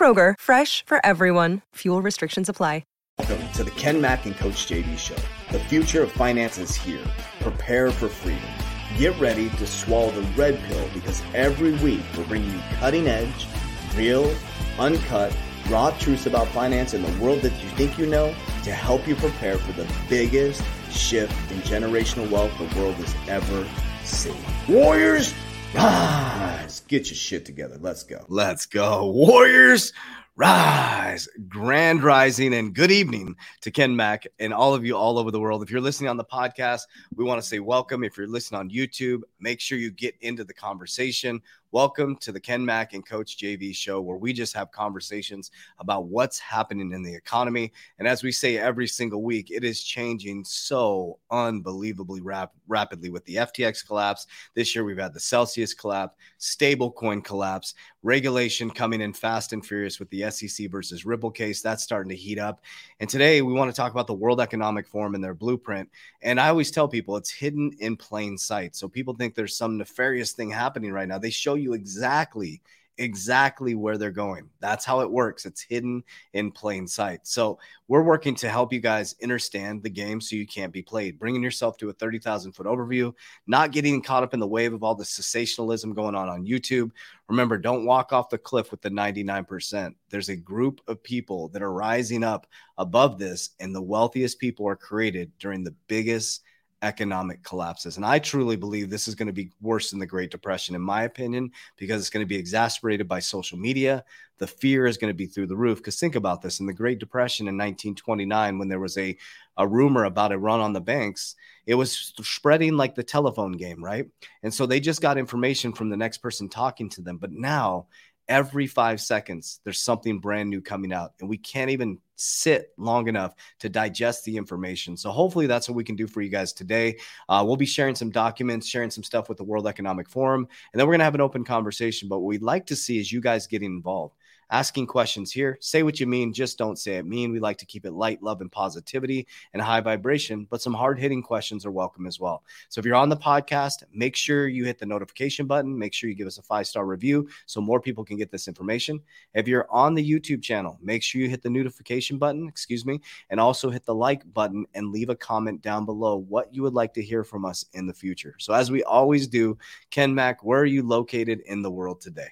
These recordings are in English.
Kroger, fresh for everyone. Fuel restrictions apply. Welcome to the Ken Mack and Coach JV Show. The future of finance is here. Prepare for freedom. Get ready to swallow the red pill because every week we're bringing you cutting edge, real, uncut, raw truths about finance in the world that you think you know to help you prepare for the biggest shift in generational wealth the world has ever seen. Warriors, rise! Get your shit together. Let's go. Let's go. Warriors, rise, grand rising, and good evening to Ken Mack and all of you all over the world. If you're listening on the podcast, we want to say welcome. If you're listening on YouTube, make sure you get into the conversation. Welcome to the Ken Mack and Coach JV show, where we just have conversations about what's happening in the economy. And as we say every single week, it is changing so unbelievably rap- rapidly with the FTX collapse. This year, we've had the Celsius collapse, stablecoin collapse, regulation coming in fast and furious with the SEC versus Ripple case. That's starting to heat up. And today, we want to talk about the World Economic Forum and their blueprint. And I always tell people it's hidden in plain sight. So people think there's some nefarious thing happening right now. They show you exactly exactly where they're going. That's how it works. It's hidden in plain sight. So, we're working to help you guys understand the game so you can't be played, bringing yourself to a 30,000 foot overview, not getting caught up in the wave of all the sensationalism going on on YouTube. Remember, don't walk off the cliff with the 99%. There's a group of people that are rising up above this, and the wealthiest people are created during the biggest economic collapses. And I truly believe this is going to be worse than the Great Depression, in my opinion, because it's going to be exacerbated by social media. The fear is going to be through the roof. Because think about this in the Great Depression in 1929, when there was a, a rumor about a run on the banks, it was spreading like the telephone game, right? And so they just got information from the next person talking to them. But now, every five seconds, there's something brand new coming out, and we can't even sit long enough to digest the information. So hopefully that's what we can do for you guys today. Uh, we'll be sharing some documents, sharing some stuff with the World Economic Forum, and then we're gonna have an open conversation. But what we'd like to see is you guys getting involved asking questions here. Say what you mean, just don't say it mean. We like to keep it light, love, and positivity and high vibration, but some hard hitting questions are welcome as well. So if you're on the podcast, make sure you hit the notification button. Make sure you give us a five star review so more people can get this information. If you're on the YouTube channel, make sure you hit the notification button, excuse me, and also hit the like button and leave a comment down below what you would like to hear from us in the future. So as we always do, Ken Mack, where are you located in the world today?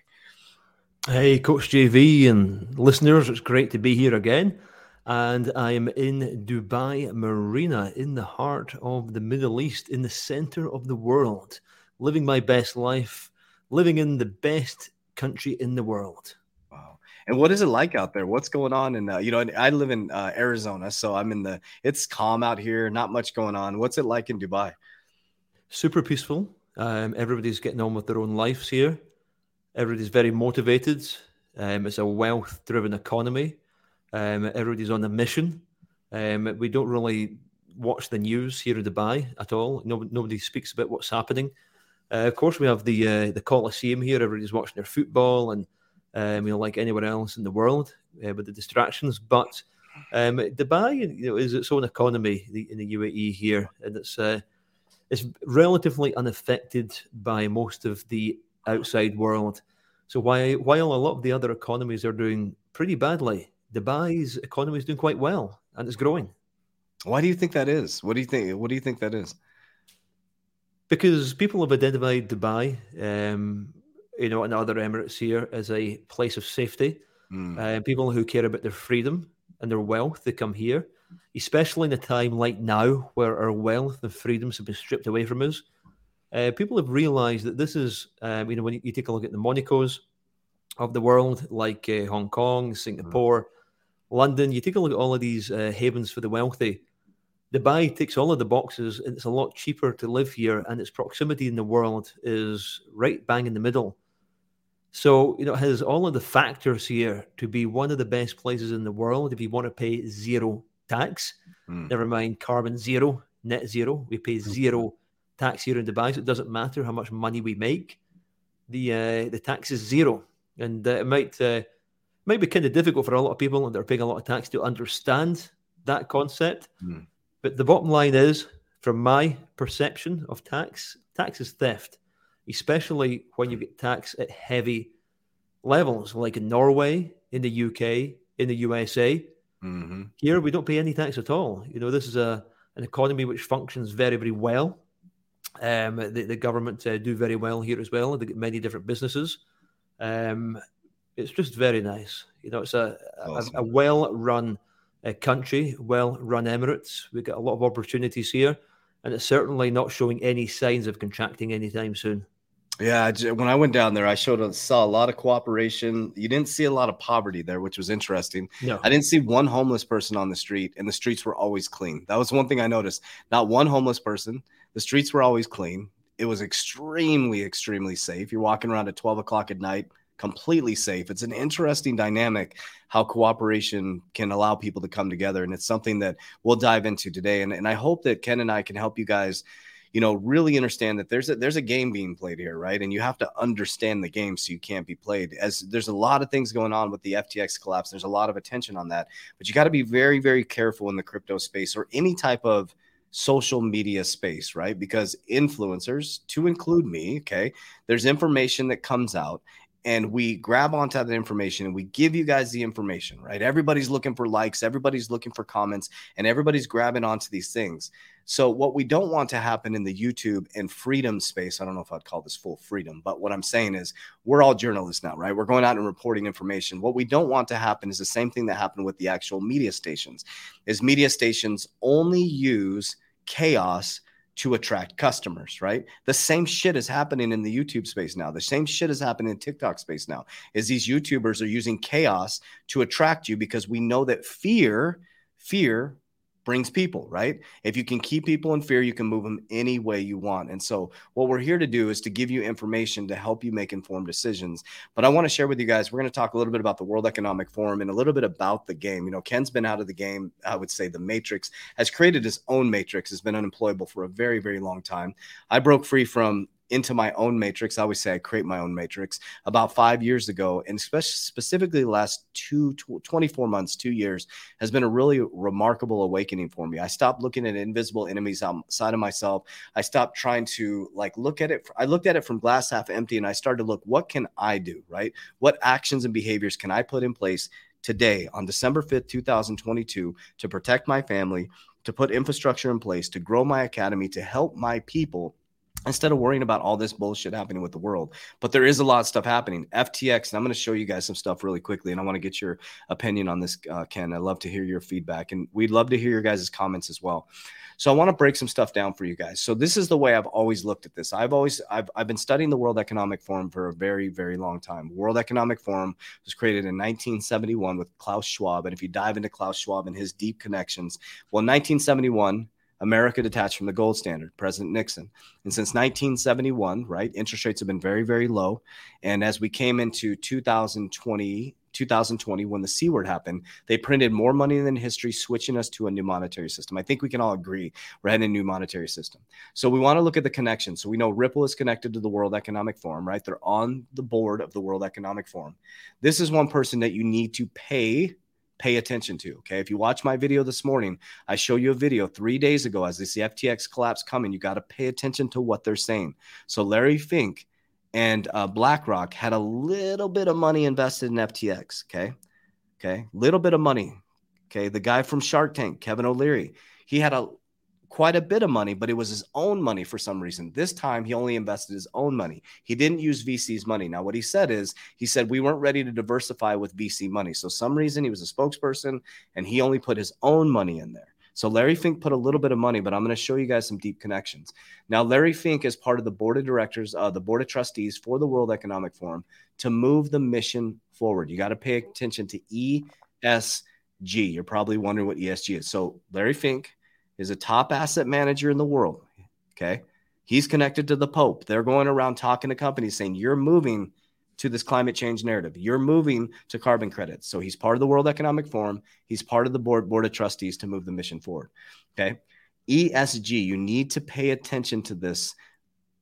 Hey, Coach JV and listeners, it's great to be here again. And I am in Dubai Marina, in the heart of the Middle East, in the center of the world, living my best life, living in the best country in the world. Wow. And what is it like out there? What's going on? And, uh, you know, I live in uh, Arizona, so I'm in the, it's calm out here, not much going on. What's it like in Dubai? Super peaceful. Um, everybody's getting on with their own lives here. Everybody's very motivated. Um, it's a wealth driven economy. Um, everybody's on a mission. Um, we don't really watch the news here in Dubai at all. No, nobody speaks about what's happening. Uh, of course, we have the uh, the Coliseum here. Everybody's watching their football, and um, you know, like anywhere else in the world, uh, with the distractions. But um, Dubai, you know, is its own economy in the UAE here, and it's uh, it's relatively unaffected by most of the outside world. So why, while a lot of the other economies are doing pretty badly, Dubai's economy is doing quite well and it's growing. Why do you think that is? What do you think? What do you think that is? Because people have identified Dubai, um, you know, and other Emirates here as a place of safety. Mm. Uh, people who care about their freedom and their wealth, they come here, especially in a time like now where our wealth and freedoms have been stripped away from us uh, people have realized that this is, um, you know, when you, you, take a look at the Monacos of the world, like uh, Hong Kong, Singapore, mm-hmm. London, you take a look at all of these uh, havens for the wealthy. Dubai ticks all of the boxes, and it's a lot cheaper to live here, and its proximity in the world is right bang in the middle. So, you know, it has all of the factors here to be one of the best places in the world if you want to pay zero tax. Mm. Never mind carbon zero, net zero. We pay hmm. zero tax here in Dubai. So it doesn't matter how much money we make. The uh, the tax is zero. And uh, it might uh, might be kind of difficult for a lot of people that are paying a lot of tax to understand that concept. Mm. But the bottom line is, from my perception of tax, tax is theft especially when you get tax at heavy levels, like in Norway, in the UK, in the USA. Mm-hmm. Here, we don't pay any tax at all. You know, this is a an economy which functions very, very well. Um, the, the government uh, do very well here as well. They get many different businesses. Um, it's just very nice. You know, it's a, awesome. a, a well-run uh, country, well-run Emirates. We get a lot of opportunities here, and it's certainly not showing any signs of contracting anytime soon. Yeah, when I went down there, I showed saw a lot of cooperation. You didn't see a lot of poverty there, which was interesting. No. I didn't see one homeless person on the street, and the streets were always clean. That was one thing I noticed. Not one homeless person. The streets were always clean. It was extremely, extremely safe. You're walking around at 12 o'clock at night, completely safe. It's an interesting dynamic how cooperation can allow people to come together, and it's something that we'll dive into today. And, and I hope that Ken and I can help you guys you know, really understand that there's a there's a game being played here, right? And you have to understand the game so you can't be played. As there's a lot of things going on with the FTX collapse, there's a lot of attention on that, but you got to be very very careful in the crypto space or any type of social media space, right? Because influencers, to include me, okay, there's information that comes out and we grab onto that information and we give you guys the information, right? Everybody's looking for likes, everybody's looking for comments, and everybody's grabbing onto these things. So, what we don't want to happen in the YouTube and freedom space, I don't know if I'd call this full freedom, but what I'm saying is we're all journalists now, right? We're going out and reporting information. What we don't want to happen is the same thing that happened with the actual media stations, is media stations only use chaos to attract customers, right? The same shit is happening in the YouTube space now. The same shit is happening in TikTok space now. Is these YouTubers are using chaos to attract you because we know that fear, fear brings people, right? If you can keep people in fear, you can move them any way you want. And so, what we're here to do is to give you information to help you make informed decisions. But I want to share with you guys, we're going to talk a little bit about the World Economic Forum and a little bit about the game. You know, Ken's been out of the game. I would say the Matrix has created his own Matrix, has been unemployable for a very, very long time. I broke free from into my own matrix. I always say I create my own matrix about five years ago. And especially specifically the last two, 24 months, two years has been a really remarkable awakening for me. I stopped looking at invisible enemies outside of myself. I stopped trying to like look at it. I looked at it from glass half empty and I started to look, what can I do? Right? What actions and behaviors can I put in place today on December 5th, 2022 to protect my family, to put infrastructure in place, to grow my academy, to help my people instead of worrying about all this bullshit happening with the world. But there is a lot of stuff happening. FTX, and I'm going to show you guys some stuff really quickly, and I want to get your opinion on this, uh, Ken. I'd love to hear your feedback, and we'd love to hear your guys' comments as well. So I want to break some stuff down for you guys. So this is the way I've always looked at this. I've always I've, I've been studying the World Economic Forum for a very very long time. World Economic Forum was created in 1971 with Klaus Schwab, and if you dive into Klaus Schwab and his deep connections, well, 1971 America detached from the gold standard, President Nixon. And since 1971, right, interest rates have been very, very low. And as we came into 2020, 2020, when the C word happened, they printed more money than history, switching us to a new monetary system. I think we can all agree we're heading a new monetary system. So we want to look at the connection. So we know Ripple is connected to the World Economic Forum, right? They're on the board of the World Economic Forum. This is one person that you need to pay pay attention to. Okay. If you watch my video this morning, I show you a video three days ago as they see FTX collapse coming. You got to pay attention to what they're saying. So Larry Fink and uh, BlackRock had a little bit of money invested in FTX. Okay. Okay. Little bit of money. Okay. The guy from Shark Tank, Kevin O'Leary, he had a quite a bit of money, but it was his own money for some reason. This time he only invested his own money. He didn't use VC's money. Now, what he said is he said we weren't ready to diversify with VC money. So some reason he was a spokesperson and he only put his own money in there. So Larry Fink put a little bit of money, but I'm going to show you guys some deep connections. Now, Larry Fink is part of the board of directors, uh, the board of trustees for the World Economic Forum to move the mission forward. You got to pay attention to ESG. You're probably wondering what ESG is. So Larry Fink is a top asset manager in the world. Okay. He's connected to the Pope. They're going around talking to companies saying, You're moving to this climate change narrative. You're moving to carbon credits. So he's part of the World Economic Forum. He's part of the board board of trustees to move the mission forward. Okay. ESG, you need to pay attention to this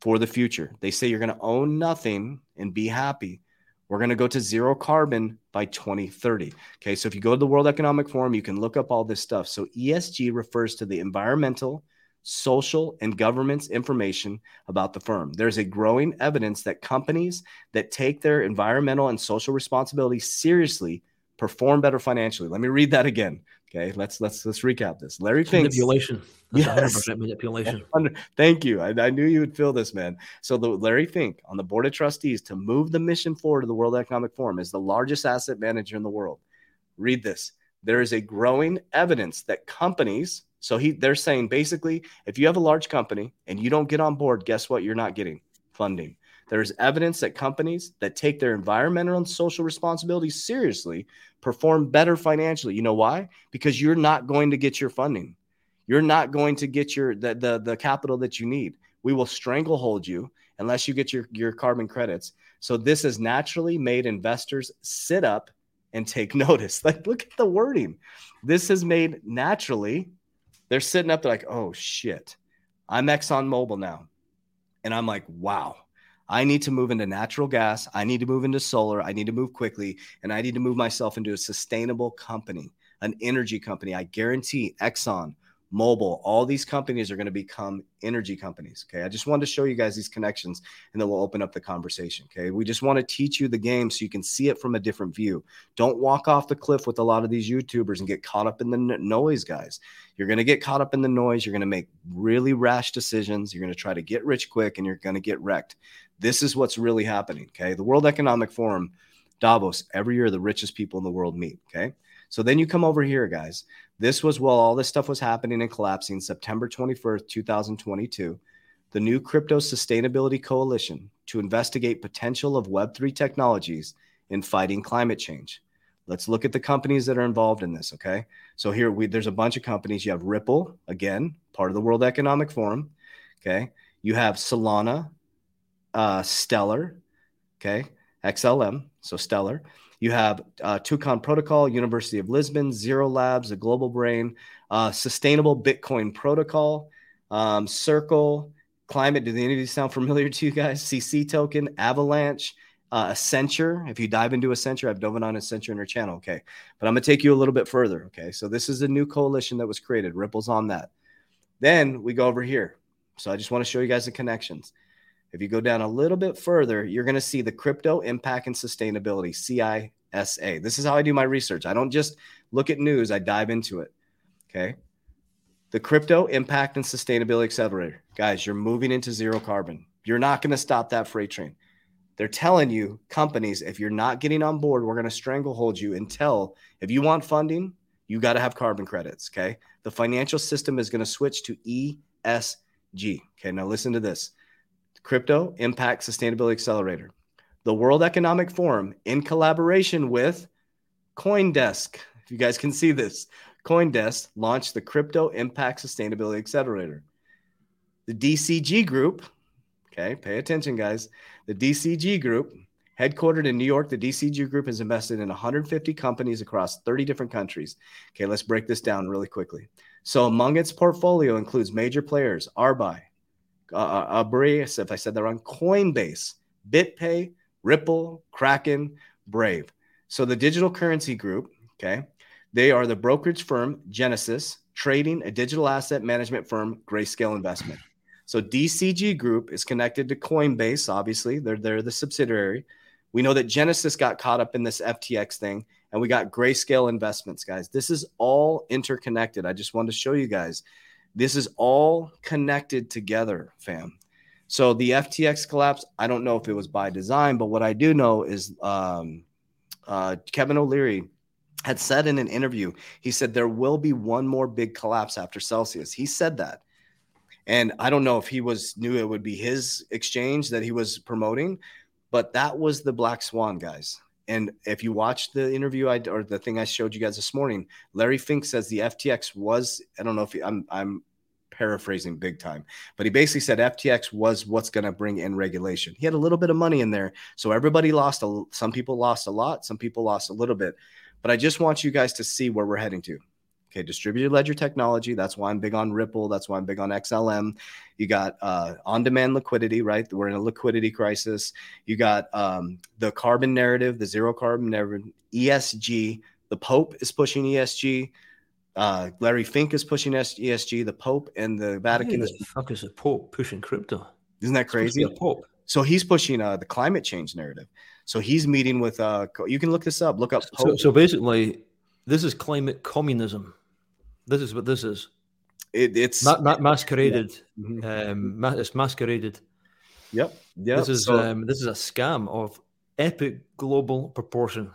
for the future. They say you're going to own nothing and be happy. We're going to go to zero carbon by 2030. Okay. So if you go to the World Economic Forum, you can look up all this stuff. So ESG refers to the environmental, social, and government's information about the firm. There's a growing evidence that companies that take their environmental and social responsibility seriously perform better financially. Let me read that again. Okay, let's let's let's recap this. Larry Fink manipulation. yes. manipulation. Thank you. I, I, knew you would feel this, man. So the Larry Fink on the board of trustees to move the mission forward to the World Economic Forum is the largest asset manager in the world. Read this. There is a growing evidence that companies so he they're saying basically, if you have a large company and you don't get on board, guess what? You're not getting funding. There's evidence that companies that take their environmental and social responsibilities seriously perform better financially. You know why? Because you're not going to get your funding. You're not going to get your the the, the capital that you need. We will stranglehold you unless you get your, your carbon credits. So this has naturally made investors sit up and take notice. Like, look at the wording. This has made naturally they're sitting up, they're like, oh shit, I'm ExxonMobil now. And I'm like, wow, I need to move into natural gas. I need to move into solar. I need to move quickly. And I need to move myself into a sustainable company, an energy company. I guarantee Exxon, Mobil, all these companies are going to become energy companies. Okay. I just wanted to show you guys these connections and then we'll open up the conversation. Okay. We just want to teach you the game so you can see it from a different view. Don't walk off the cliff with a lot of these YouTubers and get caught up in the noise, guys. You're going to get caught up in the noise. You're going to make really rash decisions. You're going to try to get rich quick and you're going to get wrecked. This is what's really happening. Okay. The World Economic Forum, Davos, every year the richest people in the world meet. Okay. So then you come over here, guys. This was while all this stuff was happening and collapsing, September 21st, 2022. The new Crypto Sustainability Coalition to investigate potential of Web3 technologies in fighting climate change. Let's look at the companies that are involved in this, okay? So here we there's a bunch of companies. You have Ripple, again, part of the World Economic Forum, okay? You have Solana, uh, Stellar, okay? XLM, so Stellar. You have uh, Toucan Protocol, University of Lisbon, Zero Labs, a Global Brain, uh, Sustainable Bitcoin Protocol, um, Circle, Climate. Do any of these sound familiar to you guys? CC Token, Avalanche, uh, Accenture. If you dive into Accenture, I've dove on Accenture in your channel. Okay. But I'm going to take you a little bit further. Okay. So this is a new coalition that was created. Ripple's on that. Then we go over here. So I just want to show you guys the connections. If you go down a little bit further, you're going to see the Crypto Impact and Sustainability, CISA. This is how I do my research. I don't just look at news, I dive into it. Okay. The Crypto Impact and Sustainability Accelerator. Guys, you're moving into zero carbon. You're not going to stop that freight train. They're telling you, companies, if you're not getting on board, we're going to stranglehold you until if you want funding, you got to have carbon credits. Okay. The financial system is going to switch to ESG. Okay. Now listen to this Crypto Impact Sustainability Accelerator. The World Economic Forum, in collaboration with Coindesk, if you guys can see this, Coindesk launched the Crypto Impact Sustainability Accelerator. The DCG Group, okay, pay attention, guys. The DCG Group, headquartered in New York, the DCG Group has invested in 150 companies across 30 different countries. Okay, let's break this down really quickly. So, among its portfolio includes major players Arbai, uh, Abri, if I said that wrong, Coinbase, BitPay, Ripple, Kraken, Brave. So the digital currency group, okay, they are the brokerage firm Genesis, trading a digital asset management firm, Grayscale Investment. So DCG Group is connected to Coinbase, obviously. They're, they're the subsidiary. We know that Genesis got caught up in this FTX thing, and we got Grayscale Investments, guys. This is all interconnected. I just wanted to show you guys this is all connected together, fam. So the FTX collapse, I don't know if it was by design, but what I do know is um, uh, Kevin O'Leary had said in an interview, he said there will be one more big collapse after Celsius. He said that. And I don't know if he was knew it would be his exchange that he was promoting, but that was the black swan, guys. And if you watch the interview I or the thing I showed you guys this morning, Larry Fink says the FTX was I don't know if he, I'm I'm paraphrasing big time, but he basically said FTX was what's going to bring in regulation. He had a little bit of money in there, so everybody lost. A, some people lost a lot, some people lost a little bit. But I just want you guys to see where we're heading to. Okay, distributed ledger technology. That's why I'm big on Ripple. That's why I'm big on XLM. You got uh, on-demand liquidity, right? We're in a liquidity crisis. You got um, the carbon narrative, the zero carbon narrative, ESG. The Pope is pushing ESG. Uh, Larry Fink is pushing ESG. The Pope and the Vatican is. The fuck is the Pope pushing crypto? Isn't that crazy? The Pope. So he's pushing uh, the climate change narrative. So he's meeting with. Uh, you can look this up. Look up. So, so, basically, this is climate communism. This is what this is. It, it's ma- ma- masqueraded. Yeah. Mm-hmm. Um, ma- it's masqueraded. Yep. Yeah. This is so, um, this is a scam of epic global proportion.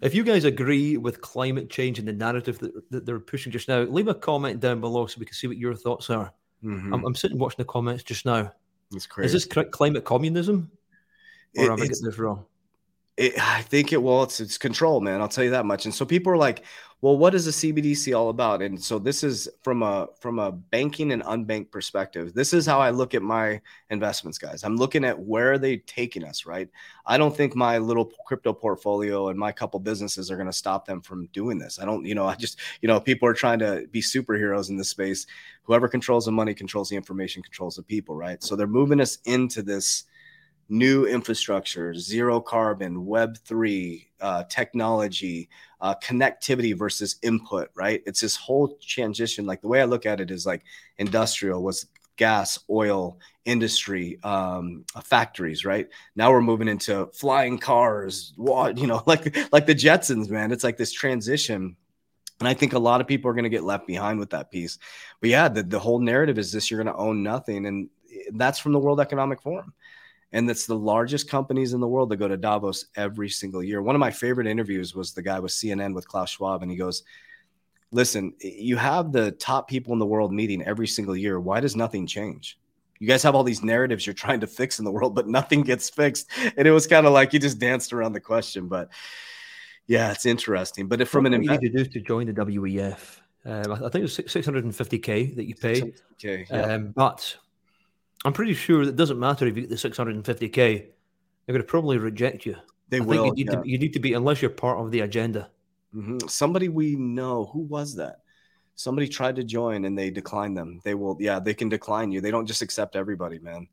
If you guys agree with climate change and the narrative that, that they're pushing just now, leave a comment down below so we can see what your thoughts are. Mm-hmm. I'm, I'm, sitting watching the comments just now. It's crazy. Is this climate communism? Or it, am I getting this wrong? It, I think it well, it's it's control, man. I'll tell you that much. And so people are like, well, what is the CBDC all about? And so this is from a from a banking and unbanked perspective. This is how I look at my investments, guys. I'm looking at where are they taking us, right? I don't think my little crypto portfolio and my couple businesses are going to stop them from doing this. I don't, you know, I just, you know, people are trying to be superheroes in this space. Whoever controls the money controls the information, controls the people, right? So they're moving us into this new infrastructure, zero carbon, Web three, uh, technology, uh, connectivity versus input, right? It's this whole transition. Like the way I look at it is like industrial was gas, oil, industry, um, factories, right? Now we're moving into flying cars, you know, like like the Jetsons, man. It's like this transition. And I think a lot of people are going to get left behind with that piece. But yeah, the, the whole narrative is this you're going to own nothing. And that's from the World Economic Forum and that's the largest companies in the world that go to Davos every single year. One of my favorite interviews was the guy with CNN with Klaus Schwab, and he goes, "Listen, you have the top people in the world meeting every single year. Why does nothing change?" You guys have all these narratives you're trying to fix in the world, but nothing gets fixed. And it was kind of like you just danced around the question. But yeah, it's interesting. But if from what an you need to do to join the WEF, um, I think it was 650k that you pay. Okay, yeah. um, but I'm pretty sure it doesn't matter if you get the 650k. They're going to probably reject you. They I will. you, need yeah. to, you need to be unless you're part of the agenda. Mm-hmm. Somebody we know. Who was that? Somebody tried to join and they declined them. They will. Yeah, they can decline you. They don't just accept everybody, man.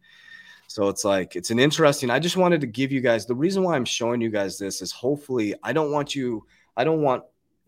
So it's like it's an interesting. I just wanted to give you guys the reason why I'm showing you guys this is hopefully I don't want you. I don't want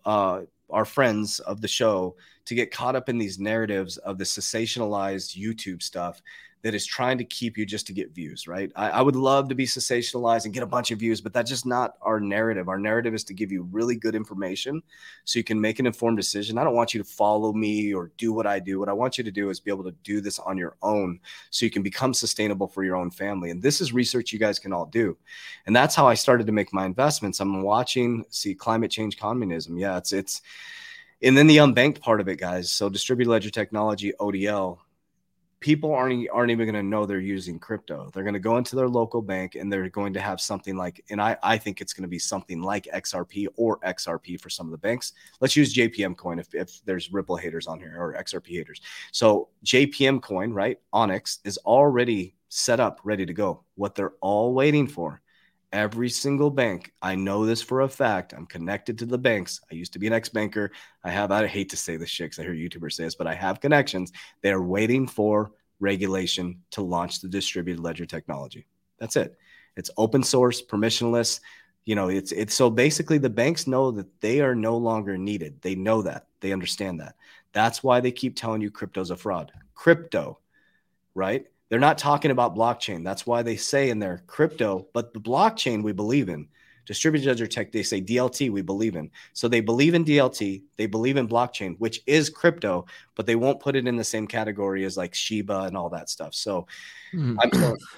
uh, our friends of the show to get caught up in these narratives of the sensationalized YouTube stuff that is trying to keep you just to get views, right? I, I, would love to be sensationalized and get a bunch of views, but that's just not our narrative. Our narrative is to give you really good information so you can make an informed decision. I don't want you to follow me or do what I do. What I want you to do is be able to do this on your own so you can become sustainable for your own family. And this is research you guys can all do. And that's how I started to make my investments. I'm watching, see climate change communism. Yeah, it's, it's, and then the unbanked part of it, guys. So distributed ledger technology, ODL, people aren't aren't even going to know they're using crypto. They're going to go into their local bank and they're going to have something like, and I I think it's going to be something like XRP or XRP for some of the banks. Let's use JPM coin if if there's Ripple haters on here or XRP haters. So JPM coin, right? Onyx is already set up, ready to go. What they're all waiting for. Every single bank, I know this for a fact. I'm connected to the banks. I used to be an ex banker. I have, I hate to say this shit because I hear YouTubers say this, but I have connections. They're waiting for regulation to launch the distributed ledger technology. That's it. It's open source, permissionless. You know, it's it's so basically the banks know that they are no longer needed. They know that. They understand that. That's why they keep telling you crypto's a fraud. Crypto, right? They're not talking about blockchain. That's why they say in their crypto, but the blockchain we believe in. Distributed ledger tech, they say DLT we believe in. So they believe in DLT, they believe in blockchain, which is crypto, but they won't put it in the same category as like Shiba and all that stuff. So mm.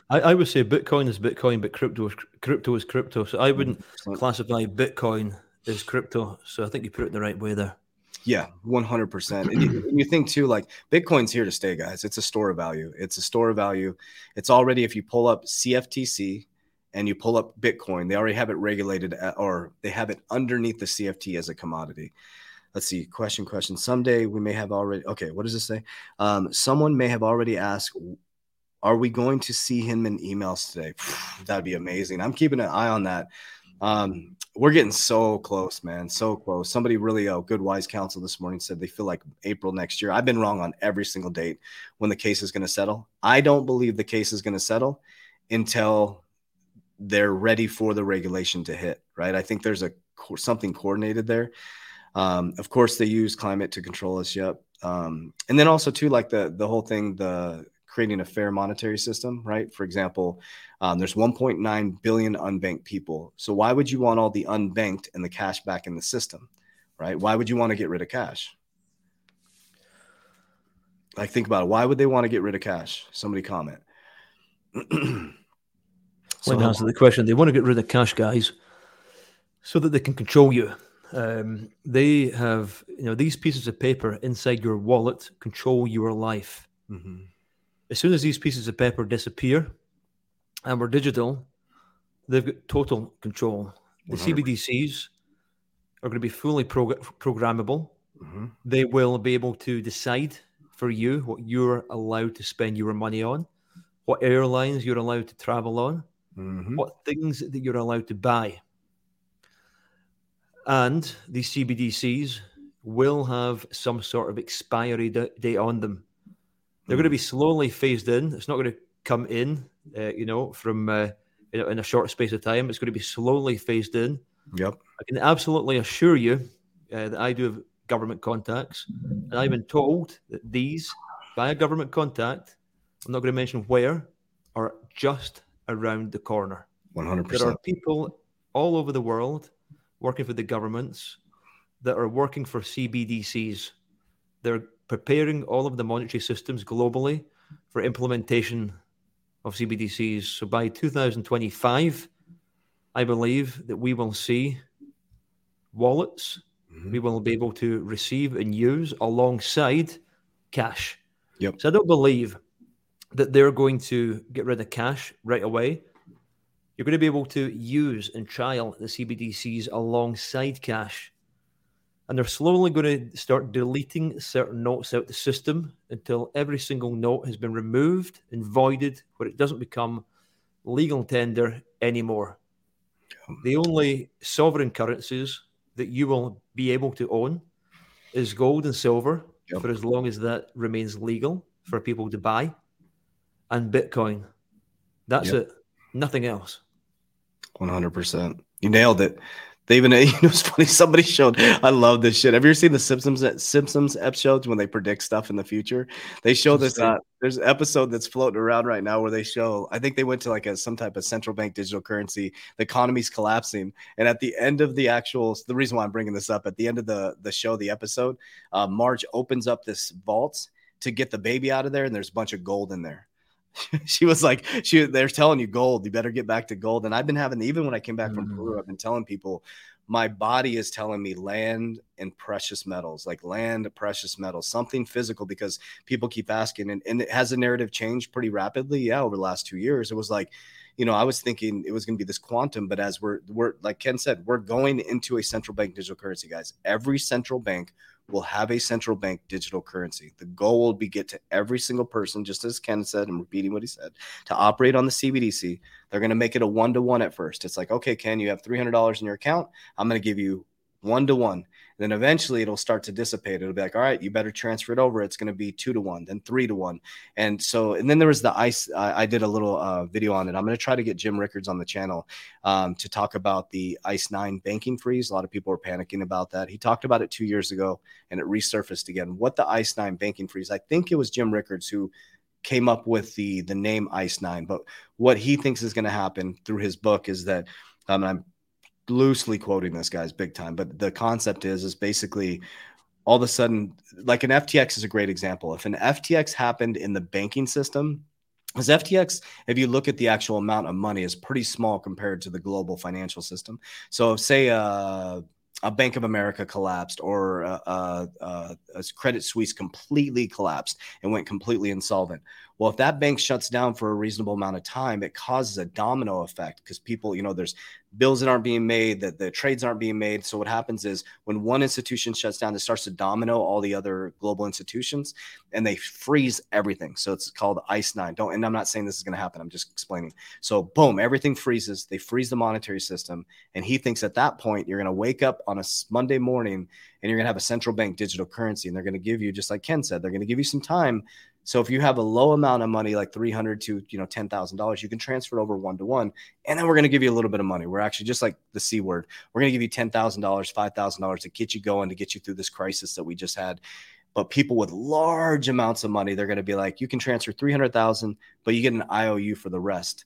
I, I, would say Bitcoin is Bitcoin, but crypto is crypto is crypto. So I wouldn't classify Bitcoin as crypto. So I think you put it the right way there. Yeah, 100%. And you, you, think too, like Bitcoin's here to stay, guys. It's a store of value. It's a store of value. It's already, if you pull up CFTC and you pull up Bitcoin, they already have it regulated at, or they have it underneath the CFT as a commodity. let's see. Question, question. Someday we may have already. Okay, what does this say? Um, someone may have already asked, "Are we going to see Hinman emails today?" That'd be amazing. I'm keeping an eye on that. Um, we're getting so close, man. So close. Somebody really, oh, good wise counsel this morning said they feel like April next year. I've been wrong on every single date when the case is going to settle. I don't believe the case is going to settle until they're ready for the regulation to hit. Right. I think there's a something coordinated there. Um, of course, they use climate to control us. Yep. Um, and then also too, like the the whole thing, the creating a fair monetary system, right? For example, um, there's 1.9 billion unbanked people. So why would you want all the unbanked and the cash back in the system, right? Why would you want to get rid of cash? Like, think about it. Why would they want to get rid of cash? Somebody comment. so, Let answer the question. They want to get rid of cash, guys, so that they can control you. Um, they have, you know, these pieces of paper inside your wallet control your life. Mm-hmm. As soon as these pieces of paper disappear and we're digital, they've got total control. The 100%. CBDCs are going to be fully prog- programmable. Mm-hmm. They will be able to decide for you what you're allowed to spend your money on, what airlines you're allowed to travel on, mm-hmm. what things that you're allowed to buy. And these CBDCs will have some sort of expiry date on them. They're mm. going to be slowly phased in. It's not going to come in, uh, you know, from uh, know, in a short space of time. It's going to be slowly phased in. Yep. I can absolutely assure you uh, that I do have government contacts, and I've been told that these, by a government contact, I'm not going to mention where, are just around the corner. 100%. There are people all over the world working for the governments that are working for CBDCs. They're preparing all of the monetary systems globally for implementation of CBDCs. So by 2025, I believe that we will see wallets mm-hmm. we will be able to receive and use alongside cash. Yep. So I don't believe that they're going to get rid of cash right away. You're going to be able to use and trial the CBDCs alongside cash and they're slowly going to start deleting certain notes out the system until every single note has been removed and voided, where it doesn't become legal tender anymore. The only sovereign currencies that you will be able to own is gold and silver yep. for as long as that remains legal for people to buy, and Bitcoin. That's yep. it. Nothing else. 100%. You nailed it. They even it was funny. Somebody showed. I love this shit. Have you ever seen the Simpsons Simpsons episodes when they predict stuff in the future? They show this. Uh, there's an episode that's floating around right now where they show. I think they went to like a some type of central bank digital currency. The economy's collapsing, and at the end of the actual, the reason why I'm bringing this up, at the end of the the show, the episode, uh, Marge opens up this vault to get the baby out of there, and there's a bunch of gold in there. she was like, she they're telling you gold, you better get back to gold. And I've been having even when I came back mm-hmm. from Peru, I've been telling people my body is telling me land and precious metals, like land, precious metals, something physical, because people keep asking. And, and it has a narrative changed pretty rapidly. Yeah, over the last two years. It was like, you know, I was thinking it was going to be this quantum, but as we're we're like Ken said, we're going into a central bank digital currency, guys. Every central bank will have a central bank digital currency. The goal will be get to every single person, just as Ken said, I'm repeating what he said, to operate on the CBDC. They're going to make it a one to one at first. It's like, okay, Ken, you have $300 in your account. I'm going to give you one to one. Then eventually it'll start to dissipate. It'll be like, all right, you better transfer it over. It's going to be two to one, then three to one. And so, and then there was the ice. I, I did a little uh, video on it. I'm going to try to get Jim Rickards on the channel um, to talk about the ICE 9 banking freeze. A lot of people are panicking about that. He talked about it two years ago and it resurfaced again. What the ICE 9 banking freeze, I think it was Jim Rickards who came up with the the name Ice Nine. But what he thinks is going to happen through his book is that um, I'm loosely quoting this guy's big time, but the concept is is basically all of a sudden like an FTX is a great example. If an FTX happened in the banking system, because FTX, if you look at the actual amount of money, is pretty small compared to the global financial system. So, say uh, a Bank of America collapsed or a, a, a, Credit Suisse completely collapsed and went completely insolvent. Well, if that bank shuts down for a reasonable amount of time, it causes a domino effect because people, you know, there's bills that aren't being made, that the trades aren't being made. So what happens is when one institution shuts down, it starts to domino all the other global institutions and they freeze everything. So it's called ICE 9. Don't and I'm not saying this is going to happen. I'm just explaining. So boom, everything freezes. They freeze the monetary system. And he thinks at that point you're going to wake up on a Monday morning and you're going to have a central bank digital currency and they're going to give you just like Ken said, they're going to give you some time so if you have a low amount of money, like three hundred to you know ten thousand dollars, you can transfer it over one to one, and then we're going to give you a little bit of money. We're actually just like the c word. We're going to give you ten thousand dollars, five thousand dollars to get you going, to get you through this crisis that we just had. But people with large amounts of money, they're going to be like, you can transfer three hundred thousand, but you get an IOU for the rest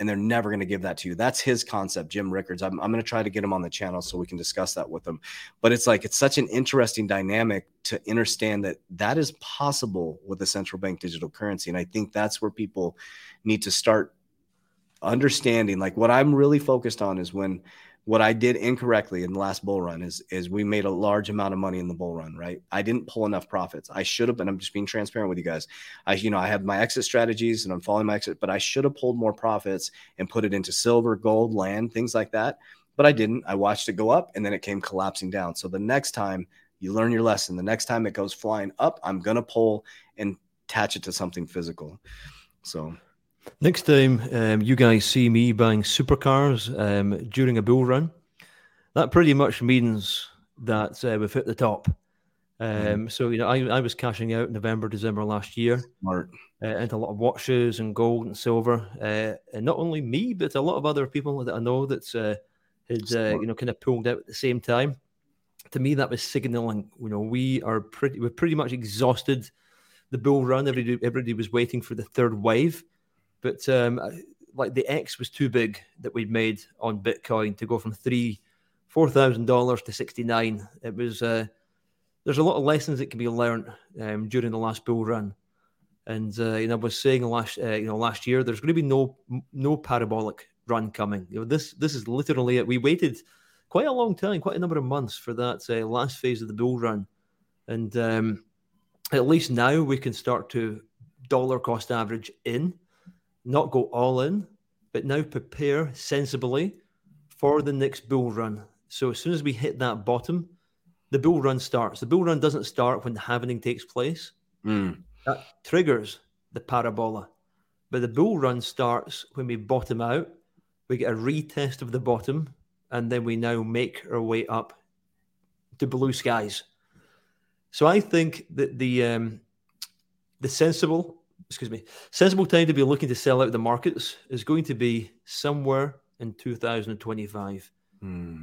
and they're never going to give that to you. That's his concept, Jim Rickards. I'm, I'm going to try to get him on the channel so we can discuss that with him. But it's like, it's such an interesting dynamic to understand that that is possible with a central bank digital currency. And I think that's where people need to start understanding. Like, what I'm really focused on is when what I did incorrectly in the last bull run is is we made a large amount of money in the bull run, right? I didn't pull enough profits. I should have, and I'm just being transparent with you guys. I, you know, I have my exit strategies and I'm following my exit, but I should have pulled more profits and put it into silver, gold, land, things like that. But I didn't. I watched it go up and then it came collapsing down. So the next time you learn your lesson, the next time it goes flying up, I'm gonna pull and attach it to something physical. So Next time um, you guys see me buying supercars um, during a bull run, that pretty much means that uh, we've hit the top. Mm-hmm. Um, so you know, I, I was cashing out November, December last year, Smart. Uh, into a lot of watches and gold and silver, uh, and not only me, but a lot of other people that I know that uh, had uh, you know kind of pulled out at the same time. To me, that was signaling. You know, we are pretty, we're pretty much exhausted the bull run. Everybody, everybody was waiting for the third wave. But um, like the X was too big that we'd made on Bitcoin to go from three, four thousand dollars to sixty nine. It was uh, there's a lot of lessons that can be learned um, during the last bull run, and uh, you know I was saying last uh, you know last year there's going to be no no parabolic run coming. You know this this is literally it. We waited quite a long time, quite a number of months for that uh, last phase of the bull run, and um, at least now we can start to dollar cost average in not go all in, but now prepare sensibly for the next bull run. So as soon as we hit that bottom, the bull run starts. The bull run doesn't start when the halvening takes place. Mm. That triggers the parabola. But the bull run starts when we bottom out. We get a retest of the bottom, and then we now make our way up to blue skies. So I think that the um, the sensible excuse me, sensible time to be looking to sell out the markets is going to be somewhere in 2025. Hmm.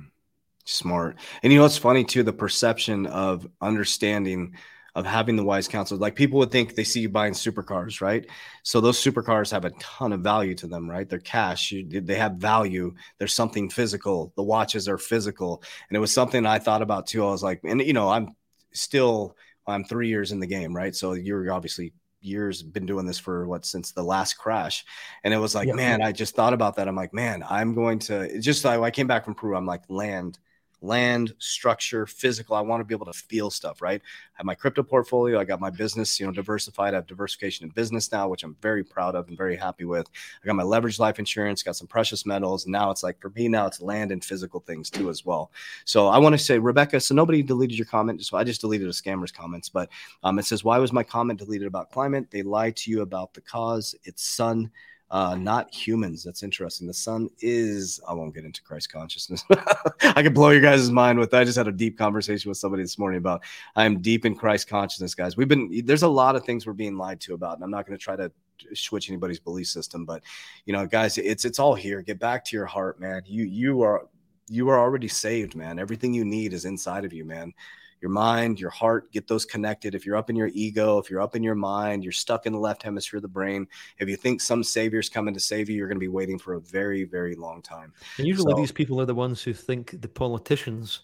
Smart. And you know it's funny too? The perception of understanding of having the wise counsel. Like people would think they see you buying supercars, right? So those supercars have a ton of value to them, right? They're cash. You, they have value. There's something physical. The watches are physical. And it was something I thought about too. I was like, and you know, I'm still I'm three years in the game, right? So you're obviously years been doing this for what since the last crash and it was like yeah. man i just thought about that i'm like man i'm going to just like i came back from peru i'm like land land structure physical i want to be able to feel stuff right? I have my crypto portfolio i got my business you know diversified i have diversification in business now which i'm very proud of and very happy with. I got my leveraged life insurance got some precious metals and now it's like for me now it's land and physical things too as well. So i want to say rebecca so nobody deleted your comment so i just deleted a scammer's comments but um, it says why was my comment deleted about climate? They lied to you about the cause. It's sun uh, not humans. That's interesting. The sun is, I won't get into Christ consciousness. I could blow your guys' mind with that. I just had a deep conversation with somebody this morning about I am deep in Christ consciousness, guys. We've been, there's a lot of things we're being lied to about, and I'm not going to try to switch anybody's belief system, but you know, guys, it's, it's all here. Get back to your heart, man. You, you are, you are already saved, man. Everything you need is inside of you, man your mind, your heart, get those connected. If you're up in your ego, if you're up in your mind, you're stuck in the left hemisphere of the brain. If you think some savior's coming to save you, you're going to be waiting for a very, very long time. And usually so, these people are the ones who think the politicians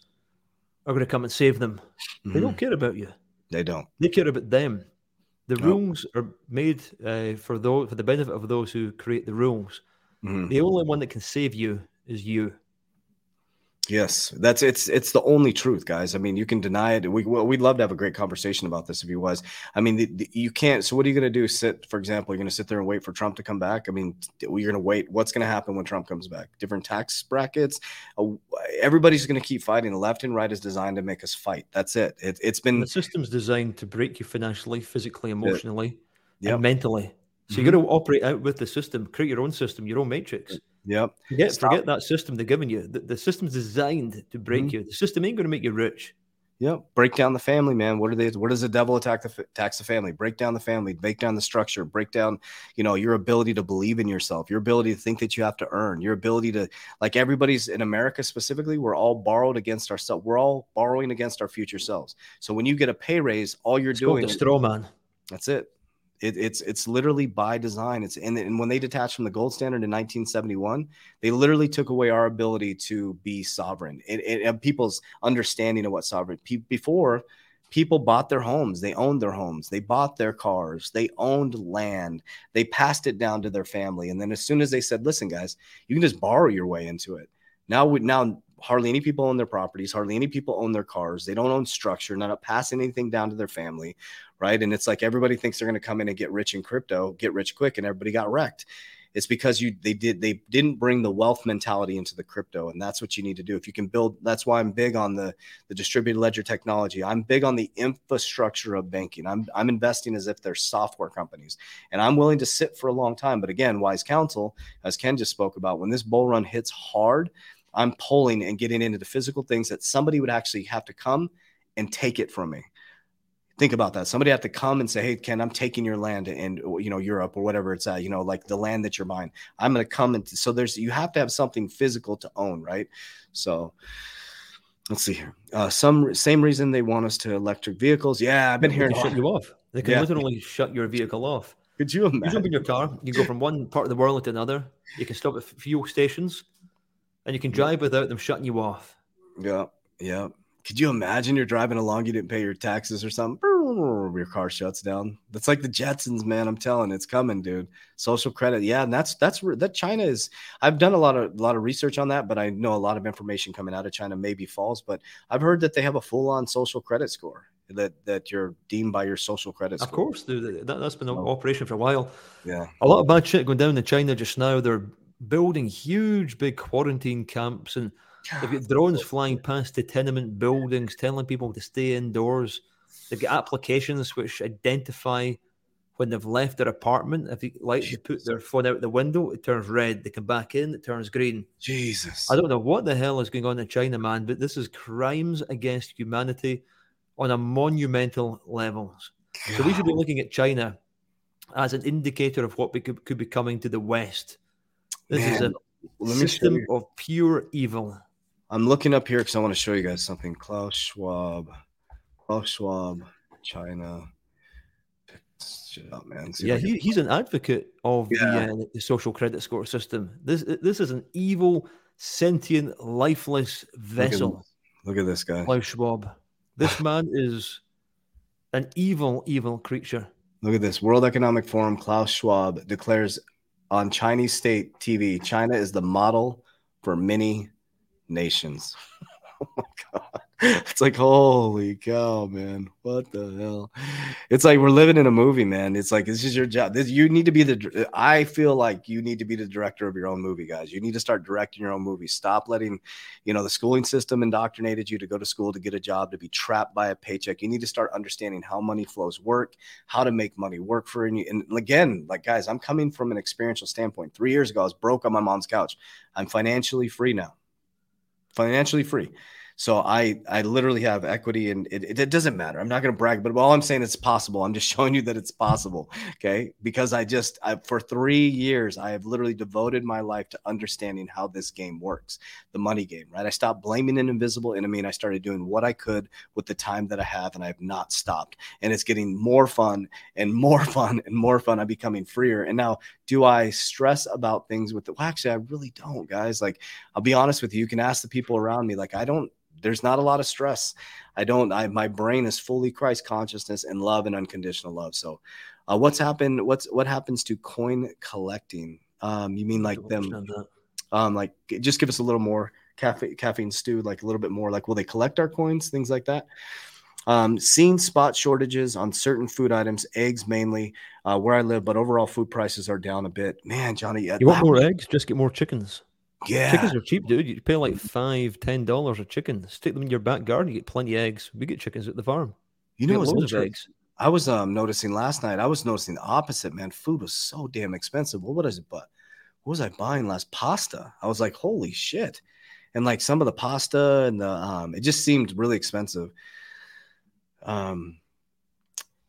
are going to come and save them. Mm-hmm. They don't mm-hmm. care about you. They don't. They care about them. The rules are made uh, for those for the benefit of those who create the rules. Mm-hmm. The only one that can save you is you. Yes, that's it's it's the only truth, guys. I mean, you can deny it. We we'd love to have a great conversation about this if he was. I mean, the, the, you can't. So, what are you going to do? Sit, for example, you're going to sit there and wait for Trump to come back. I mean, you're going to wait. What's going to happen when Trump comes back? Different tax brackets. Uh, everybody's going to keep fighting. The left and right is designed to make us fight. That's it. it has been the system's designed to break you financially, physically, emotionally, yep. and mentally. So mm-hmm. you got to operate out with the system, create your own system, your own matrix. Yep. Forget, forget that system they're giving you. The, the system's designed to break mm-hmm. you. The system ain't going to make you rich. Yep. Break down the family, man. What are they? What does the devil attack the tax the family? Break down the family. Break down the structure. Break down, you know, your ability to believe in yourself. Your ability to think that you have to earn. Your ability to, like everybody's in America specifically, we're all borrowed against ourselves. We're all borrowing against our future selves. So when you get a pay raise, all you're it's doing is straw man. That's it. It, it's it's literally by design. It's and, and when they detached from the gold standard in 1971, they literally took away our ability to be sovereign and, and people's understanding of what sovereign. before, people bought their homes, they owned their homes, they bought their cars, they owned land, they passed it down to their family, and then as soon as they said, "Listen, guys, you can just borrow your way into it," now we now hardly any people own their properties hardly any people own their cars they don't own structure not passing anything down to their family right? And it's like everybody thinks they're going to come in and get rich in crypto get rich quick and everybody got wrecked. It's because you they did they didn't bring the wealth mentality into the crypto and that's what you need to do. If you can build that's why i'm big on the the distributed ledger technology. I'm big on the infrastructure of banking. I'm i'm investing as if they're software companies and i'm willing to sit for a long time. But again wise counsel as ken just spoke about when this bull run hits hard I'm pulling and getting into the physical things that somebody would actually have to come and take it from me. Think about that. Somebody have to come and say, "Hey, Ken, I'm taking your land in you know Europe or whatever it's at. You know, like the land that you're buying. I'm going to come and so there's you have to have something physical to own, right? So." Let's see here. Uh, some same reason they want us to electric vehicles. Yeah, I've been hearing. Shut you off. They can yeah. literally shut your vehicle off. Could you imagine? You jump in your car. You go from one part of the world to another. You can stop at fuel stations and you can drive without them shutting you off. Yeah, yeah. Could you imagine you're driving along, you didn't pay your taxes or something, your car shuts down. That's like the Jetsons, man. I'm telling, it's coming, dude. Social credit, yeah, and that's that's that China is. I've done a lot of a lot of research on that, but I know a lot of information coming out of China maybe false. But I've heard that they have a full on social credit score that that you're deemed by your social credit score. Of course, dude. That, has been an oh. operation for a while. Yeah, a lot of bad shit going down in China just now. They're building huge big quarantine camps and they've got drones flying past the tenement buildings telling people to stay indoors. They've got applications which identify when they've left their apartment. If they like to put their phone out the window, it turns red. They come back in, it turns green. Jesus. I don't know what the hell is going on in China, man, but this is crimes against humanity on a monumental levels. God. So we should be looking at China as an indicator of what we could, could be coming to the West this Man, is a let system of pure evil. I'm looking up here because I want to show you guys something. Klaus Schwab, Klaus Schwab, China. Shit up, man. See yeah, he, he's an advocate of yeah. the, uh, the social credit score system. This this is an evil, sentient, lifeless vessel. Look at, look at this guy, Klaus Schwab. This man is an evil, evil creature. Look at this. World Economic Forum, Klaus Schwab declares on Chinese state TV, China is the model for many nations. oh my god. It's like holy cow, man. What the hell? It's like we're living in a movie, man. It's like this is your job. This you need to be the uh, I feel like you need to be the director of your own movie, guys. You need to start directing your own movie. Stop letting, you know, the schooling system indoctrinated you to go to school to get a job, to be trapped by a paycheck. You need to start understanding how money flows work, how to make money work for you. And again, like guys, I'm coming from an experiential standpoint. 3 years ago I was broke on my mom's couch. I'm financially free now. Financially free. So I I literally have equity and it, it, it doesn't matter. I'm not going to brag, but all I'm saying it's possible. I'm just showing you that it's possible. Okay. Because I just, I, for three years, I have literally devoted my life to understanding how this game works, the money game, right? I stopped blaming an invisible enemy and I started doing what I could with the time that I have and I have not stopped. And it's getting more fun and more fun and more fun. I'm becoming freer. And now, do I stress about things with it? Well, actually, I really don't, guys. Like, I'll be honest with you. You can ask the people around me. Like, I don't there's not a lot of stress. I don't. I my brain is fully Christ consciousness and love and unconditional love. So, uh, what's happened? What's what happens to coin collecting? Um, you mean like them? Um, like just give us a little more caffeine caffeine stew like a little bit more. Like, will they collect our coins? Things like that. Um, seen spot shortages on certain food items, eggs mainly, uh, where I live, but overall food prices are down a bit. Man, Johnny, you want more eggs? Just get more chickens. Yeah, chickens are cheap, dude. You pay like five, ten dollars a chicken. Stick them in your back garden. You get plenty of eggs. We get chickens at the farm. You know, loads of eggs. I was um, noticing last night. I was noticing the opposite. Man, food was so damn expensive. What was it? But what was I buying last? Pasta. I was like, holy shit! And like some of the pasta and the um, it just seemed really expensive. Um,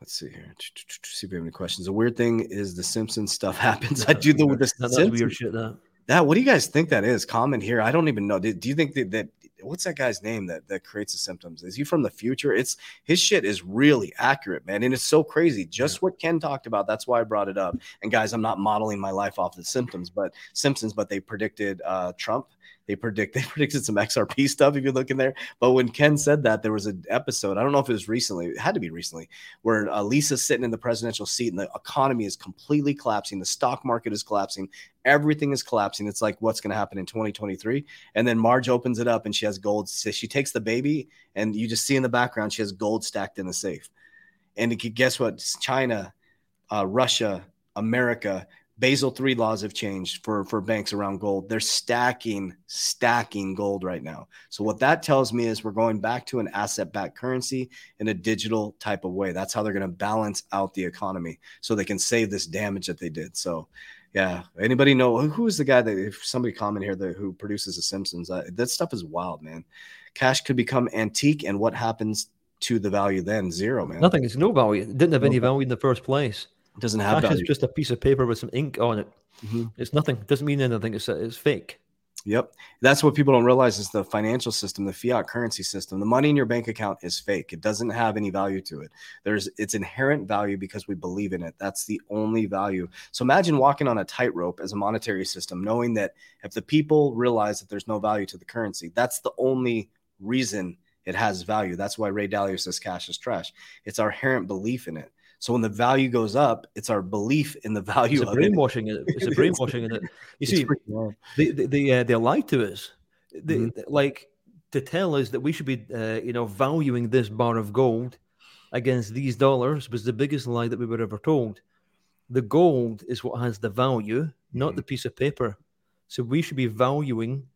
let's see here. See if we have any questions. The weird thing is the Simpsons stuff happens. I do the, the that's weird shit. That. That what do you guys think that is? Comment here. I don't even know. Do, do you think that, that what's that guy's name that that creates the Simpsons? Is he from the future? It's his shit is really accurate, man, and it's so crazy. Just what Ken talked about. That's why I brought it up. And guys, I'm not modeling my life off the symptoms, but Simpsons. But they predicted uh, Trump they predict they predicted some XRP stuff if you look in there. But when Ken said that, there was an episode. I don't know if it was recently. It had to be recently, where uh, Lisa's sitting in the presidential seat and the economy is completely collapsing. The stock market is collapsing. Everything is collapsing. It's like what's going to happen in 2023. And then Marge opens it up and she has gold. So she takes the baby and you just see in the background she has gold stacked in the safe. And guess what? China, uh, Russia, America, Basel three laws have changed for for banks around gold. They're stacking stacking gold right now. So what that tells me is we're going back to an asset backed currency in a digital type of way. That's how they're going to balance out the economy so they can save this damage that they did. So yeah, anybody know who is the guy that if somebody comment here that who produces the Simpsons? Uh, that stuff is wild, man. Cash could become antique, and what happens to the value then? Zero, man. Nothing. It's no value. It didn't have any value in the first place. It doesn't have Cash is just a piece of paper with some ink on it. Mm-hmm. It's nothing. It doesn't mean anything. It's it's fake. Yep. That's what people don't realize is the financial system, the fiat currency system. The money in your bank account is fake. It doesn't have any value to it. There's its inherent value because we believe in it. That's the only value. So imagine walking on a tightrope as a monetary system, knowing that if the people realize that there's no value to the currency, that's the only reason it has value. That's why Ray Dalio says cash is trash. It's our inherent belief in it. So when the value goes up, it's our belief in the value it's a brainwashing. It. It's a brainwashing in it. You see, they they they, uh, they lied to us. They, mm-hmm. like to tell us that we should be, uh, you know, valuing this bar of gold against these dollars was the biggest lie that we were ever told. The gold is what has the value, not mm-hmm. the piece of paper. So we should be valuing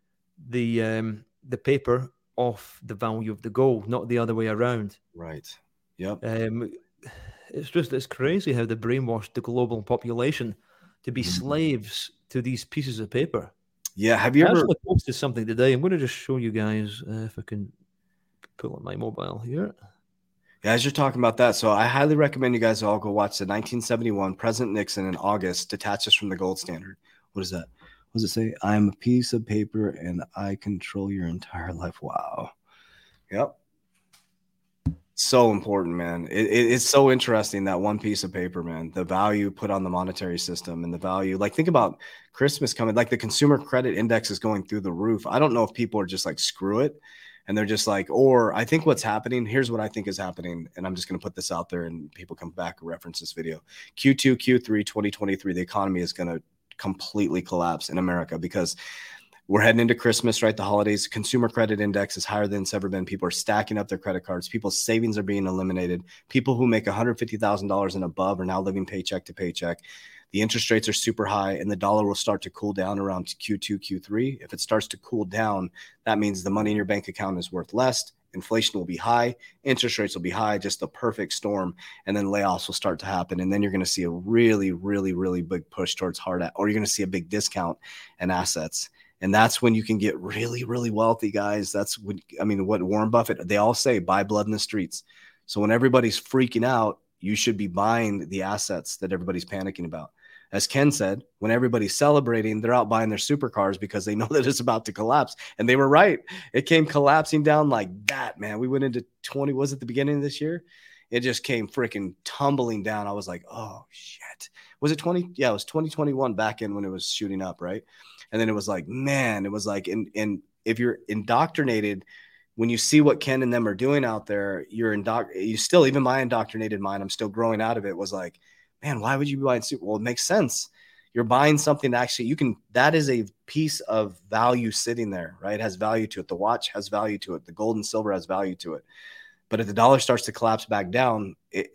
the um, the paper off the value of the gold, not the other way around. Right. Yep. Um, it's just it's crazy how they brainwashed the global population to be mm-hmm. slaves to these pieces of paper. Yeah, have you I ever posted something today? I'm going to just show you guys uh, if I can pull up my mobile here. Yeah, as you're talking about that, so I highly recommend you guys all go watch the 1971 President Nixon in August detaches from the gold standard. What is that? What does it say? I'm a piece of paper and I control your entire life. Wow. Yep so important, man. It, it, it's so interesting that one piece of paper, man. The value put on the monetary system and the value. Like, think about Christmas coming. Like, the consumer credit index is going through the roof. I don't know if people are just like screw it, and they're just like, or I think what's happening. Here's what I think is happening, and I'm just going to put this out there, and people come back and reference this video. Q2, Q3, 2023, the economy is going to completely collapse in America because we're heading into Christmas, right? The holidays, consumer credit index is higher than it's ever been. People are stacking up their credit cards. People's savings are being eliminated. People who make $150,000 and above are now living paycheck to paycheck. The interest rates are super high, and the dollar will start to cool down around Q2, Q3. If it starts to cool down, that means the money in your bank account is worth less. Inflation will be high, interest rates will be high, just the perfect storm. And then layoffs will start to happen. And then you're going to see a really, really, really big push towards hard, or you're going to see a big discount in assets and that's when you can get really really wealthy guys. That's when i mean what warren buffett they all say buy blood in the streets. So when everybody's freaking out you should be buying the assets that everybody's panicking about. As ken said when everybody's celebrating they're out buying their supercars because they know that it's about to collapse. And they were right. It came collapsing down like that man. We went into 20 was it the beginning of this year? It just came freaking tumbling down. I was like oh shit. Was it 20 yeah it was 2021 back in when it was shooting up right and then it was like, man, it was like, and and if you're indoctrinated, when you see what Ken and them are doing out there, you're indoc. You still, even my indoctrinated mind, I'm still growing out of it. Was like, man, why would you be buying super? Well, it makes sense. You're buying something that actually you can. That is a piece of value sitting there, right? It has value to it. The watch has value to it. The gold and silver has value to it. But if the dollar starts to collapse back down, it,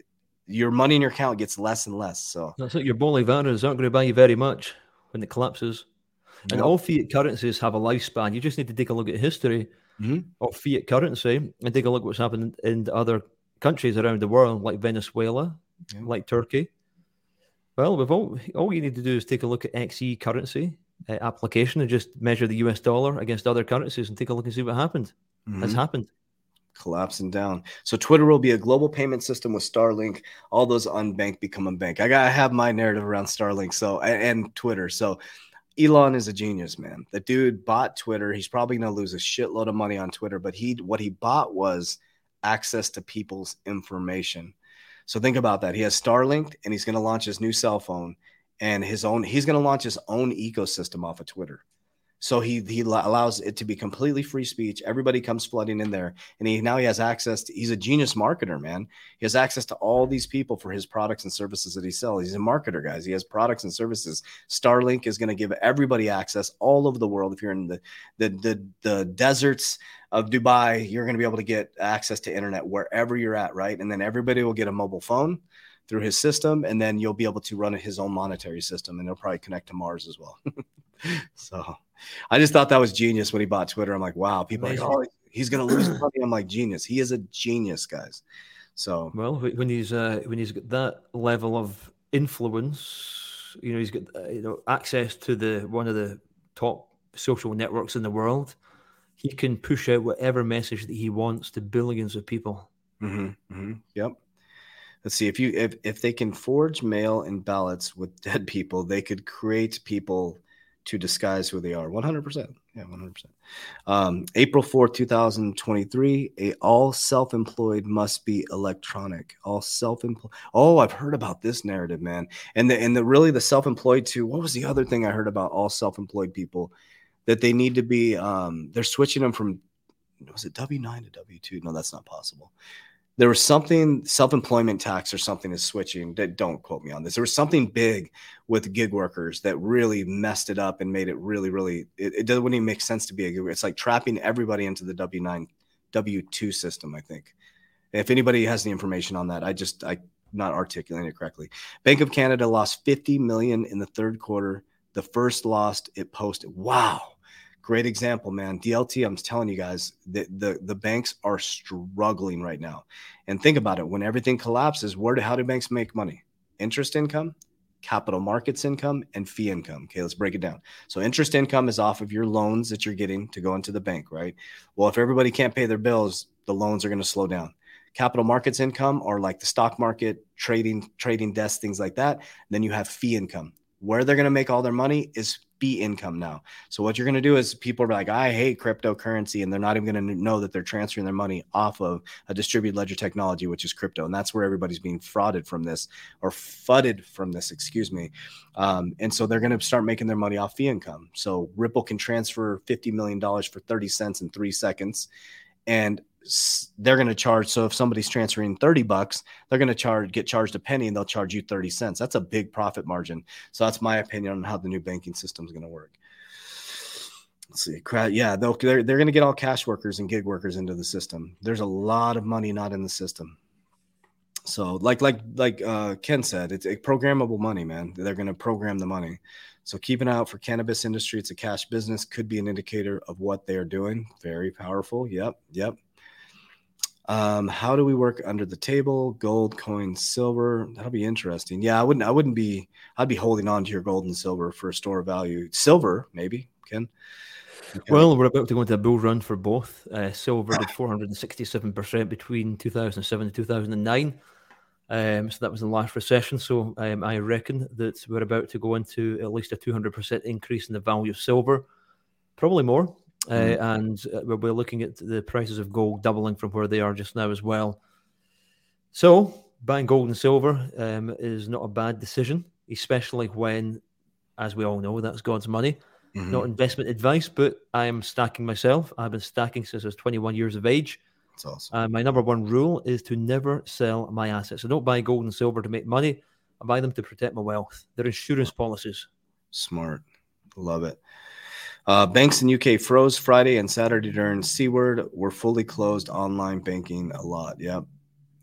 your money in your account gets less and less. So that's it. Your bolívares aren't going to buy you very much when it collapses. And all fiat currencies have a lifespan. You just need to take a look at history mm-hmm. of fiat currency and take a look at what's happened in other countries around the world, like Venezuela, yeah. like Turkey. Well, we've all all you need to do is take a look at XE currency uh, application and just measure the US dollar against other currencies and take a look and see what happened. Mm-hmm. Has happened. Collapsing down. So Twitter will be a global payment system with Starlink. All those unbanked become a bank. I gotta have my narrative around Starlink. So and, and Twitter. So Elon is a genius, man. The dude bought Twitter. He's probably going to lose a shitload of money on Twitter, but he what he bought was access to people's information. So think about that. He has Starlink and he's going to launch his new cell phone and his own he's going to launch his own ecosystem off of Twitter. So he he allows it to be completely free speech. Everybody comes flooding in there, and he now he has access to. He's a genius marketer, man. He has access to all these people for his products and services that he sells. He's a marketer, guys. He has products and services. Starlink is going to give everybody access all over the world. If you're in the the the, the deserts of Dubai, you're going to be able to get access to internet wherever you're at, right? And then everybody will get a mobile phone through his system, and then you'll be able to run his own monetary system, and he'll probably connect to Mars as well. so I just thought that was genius when he bought Twitter. I'm like, wow, people like, oh, he's gonna lose money. I'm like, genius. He is a genius, guys. So well, when he's uh, when he's got that level of influence, you know, he's got uh, you know access to the one of the top social networks in the world. He can push out whatever message that he wants to billions of people. Mm-hmm, mm-hmm, yep. Let's see if you if if they can forge mail and ballots with dead people, they could create people to disguise who they are. 100%. Yeah, 100%. Um, April 4th, 2023, a all self-employed must be electronic. All self-employed. Oh, I've heard about this narrative, man. And the and the really the self-employed too. What was the other thing I heard about all self-employed people that they need to be um they're switching them from was it W9 to W2? No, that's not possible there was something self-employment tax or something is switching that don't quote me on this. There was something big with gig workers that really messed it up and made it really really it, it doesn't even make sense to be a gig it's like trapping everybody into the w9 w2 system i think. If anybody has the information on that i just i not articulating it correctly. Bank of canada lost 50 million in the third quarter. The first lost it posted wow great example, man. DLT, I'm telling you guys, the, the, the banks are struggling right now. And think about it when everything collapses, where do, how do banks make money? Interest income, capital markets income, and fee income. Okay, let's break it down. So, interest income is off of your loans that you're getting to go into the bank, right? Well, if everybody can't pay their bills, the loans are going to slow down. Capital markets income are like the stock market, trading, trading desks, things like that. Then you have fee income. Where they're going to make all their money is income now. So what you're going to do is people are like, I hate cryptocurrency, and they're not even going to know that they're transferring their money off of a distributed ledger technology, which is crypto, and that's where everybody's being frauded from this or fudded from this, excuse me. Um, and so they're going to start making their money off fee income. So Ripple can transfer fifty million dollars for thirty cents in three seconds, and they're going to charge. So if somebody's transferring 30 bucks, they're going to charge, get charged a penny and they'll charge you 30 cents. That's a big profit margin. So that's my opinion on how the new banking system is going to work. Let's see. Yeah, they'll, they're, they're going to get all cash workers and gig workers into the system. There's a lot of money not in the system. So like, like, like uh, Ken said, it's programmable money, man. They're going to program the money. So keep an eye out for cannabis industry. It's a cash business, could be an indicator of what they are doing. Very powerful. Yep. Yep. Um, how do we work under the table? Gold, coin, silver. That'll be interesting. Yeah, I wouldn't. I wouldn't be. I'd be holding on to your gold and silver for store of value. Silver, maybe. Ken. Okay. Well, we're about to go into a bull run for both. Uh, silver did 467% between 2007 and 2009. Um, so that was the last recession. So um, I reckon that we're about to go into at least a 200% increase in the value of silver, probably more. Uh, mm. and uh, we're looking at the prices of gold doubling from where they are just now as well. So buying gold and silver um, is not a bad decision, especially when, as we all know, that's God's money. Mm-hmm. Not investment advice, but I am stacking myself. I've been stacking since I was 21 years of age. That's awesome. Uh, my number one rule is to never sell my assets. I don't buy gold and silver to make money. I buy them to protect my wealth. They're insurance policies. Smart. Love it. Uh, banks in UK froze Friday and Saturday during Seaward. We're fully closed online banking a lot. Yep.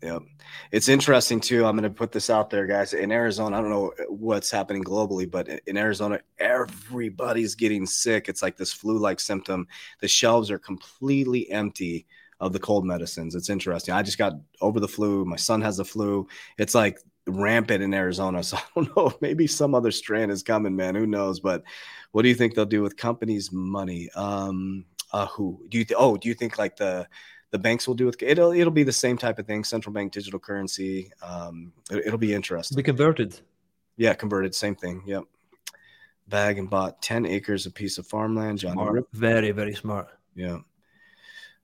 Yep. It's interesting too. I'm going to put this out there, guys. In Arizona, I don't know what's happening globally, but in Arizona, everybody's getting sick. It's like this flu like symptom. The shelves are completely empty of the cold medicines. It's interesting. I just got over the flu. My son has the flu. It's like rampant in Arizona. So I don't know. Maybe some other strand is coming, man. Who knows? But what do you think they'll do with companies' money? Um, uh, who do you? Th- oh, do you think like the the banks will do with it'll it'll be the same type of thing central bank digital currency um it, will be interesting. Be converted. Yeah converted same thing yep. Bag and bought 10 acres a piece of farmland john very very smart. Yeah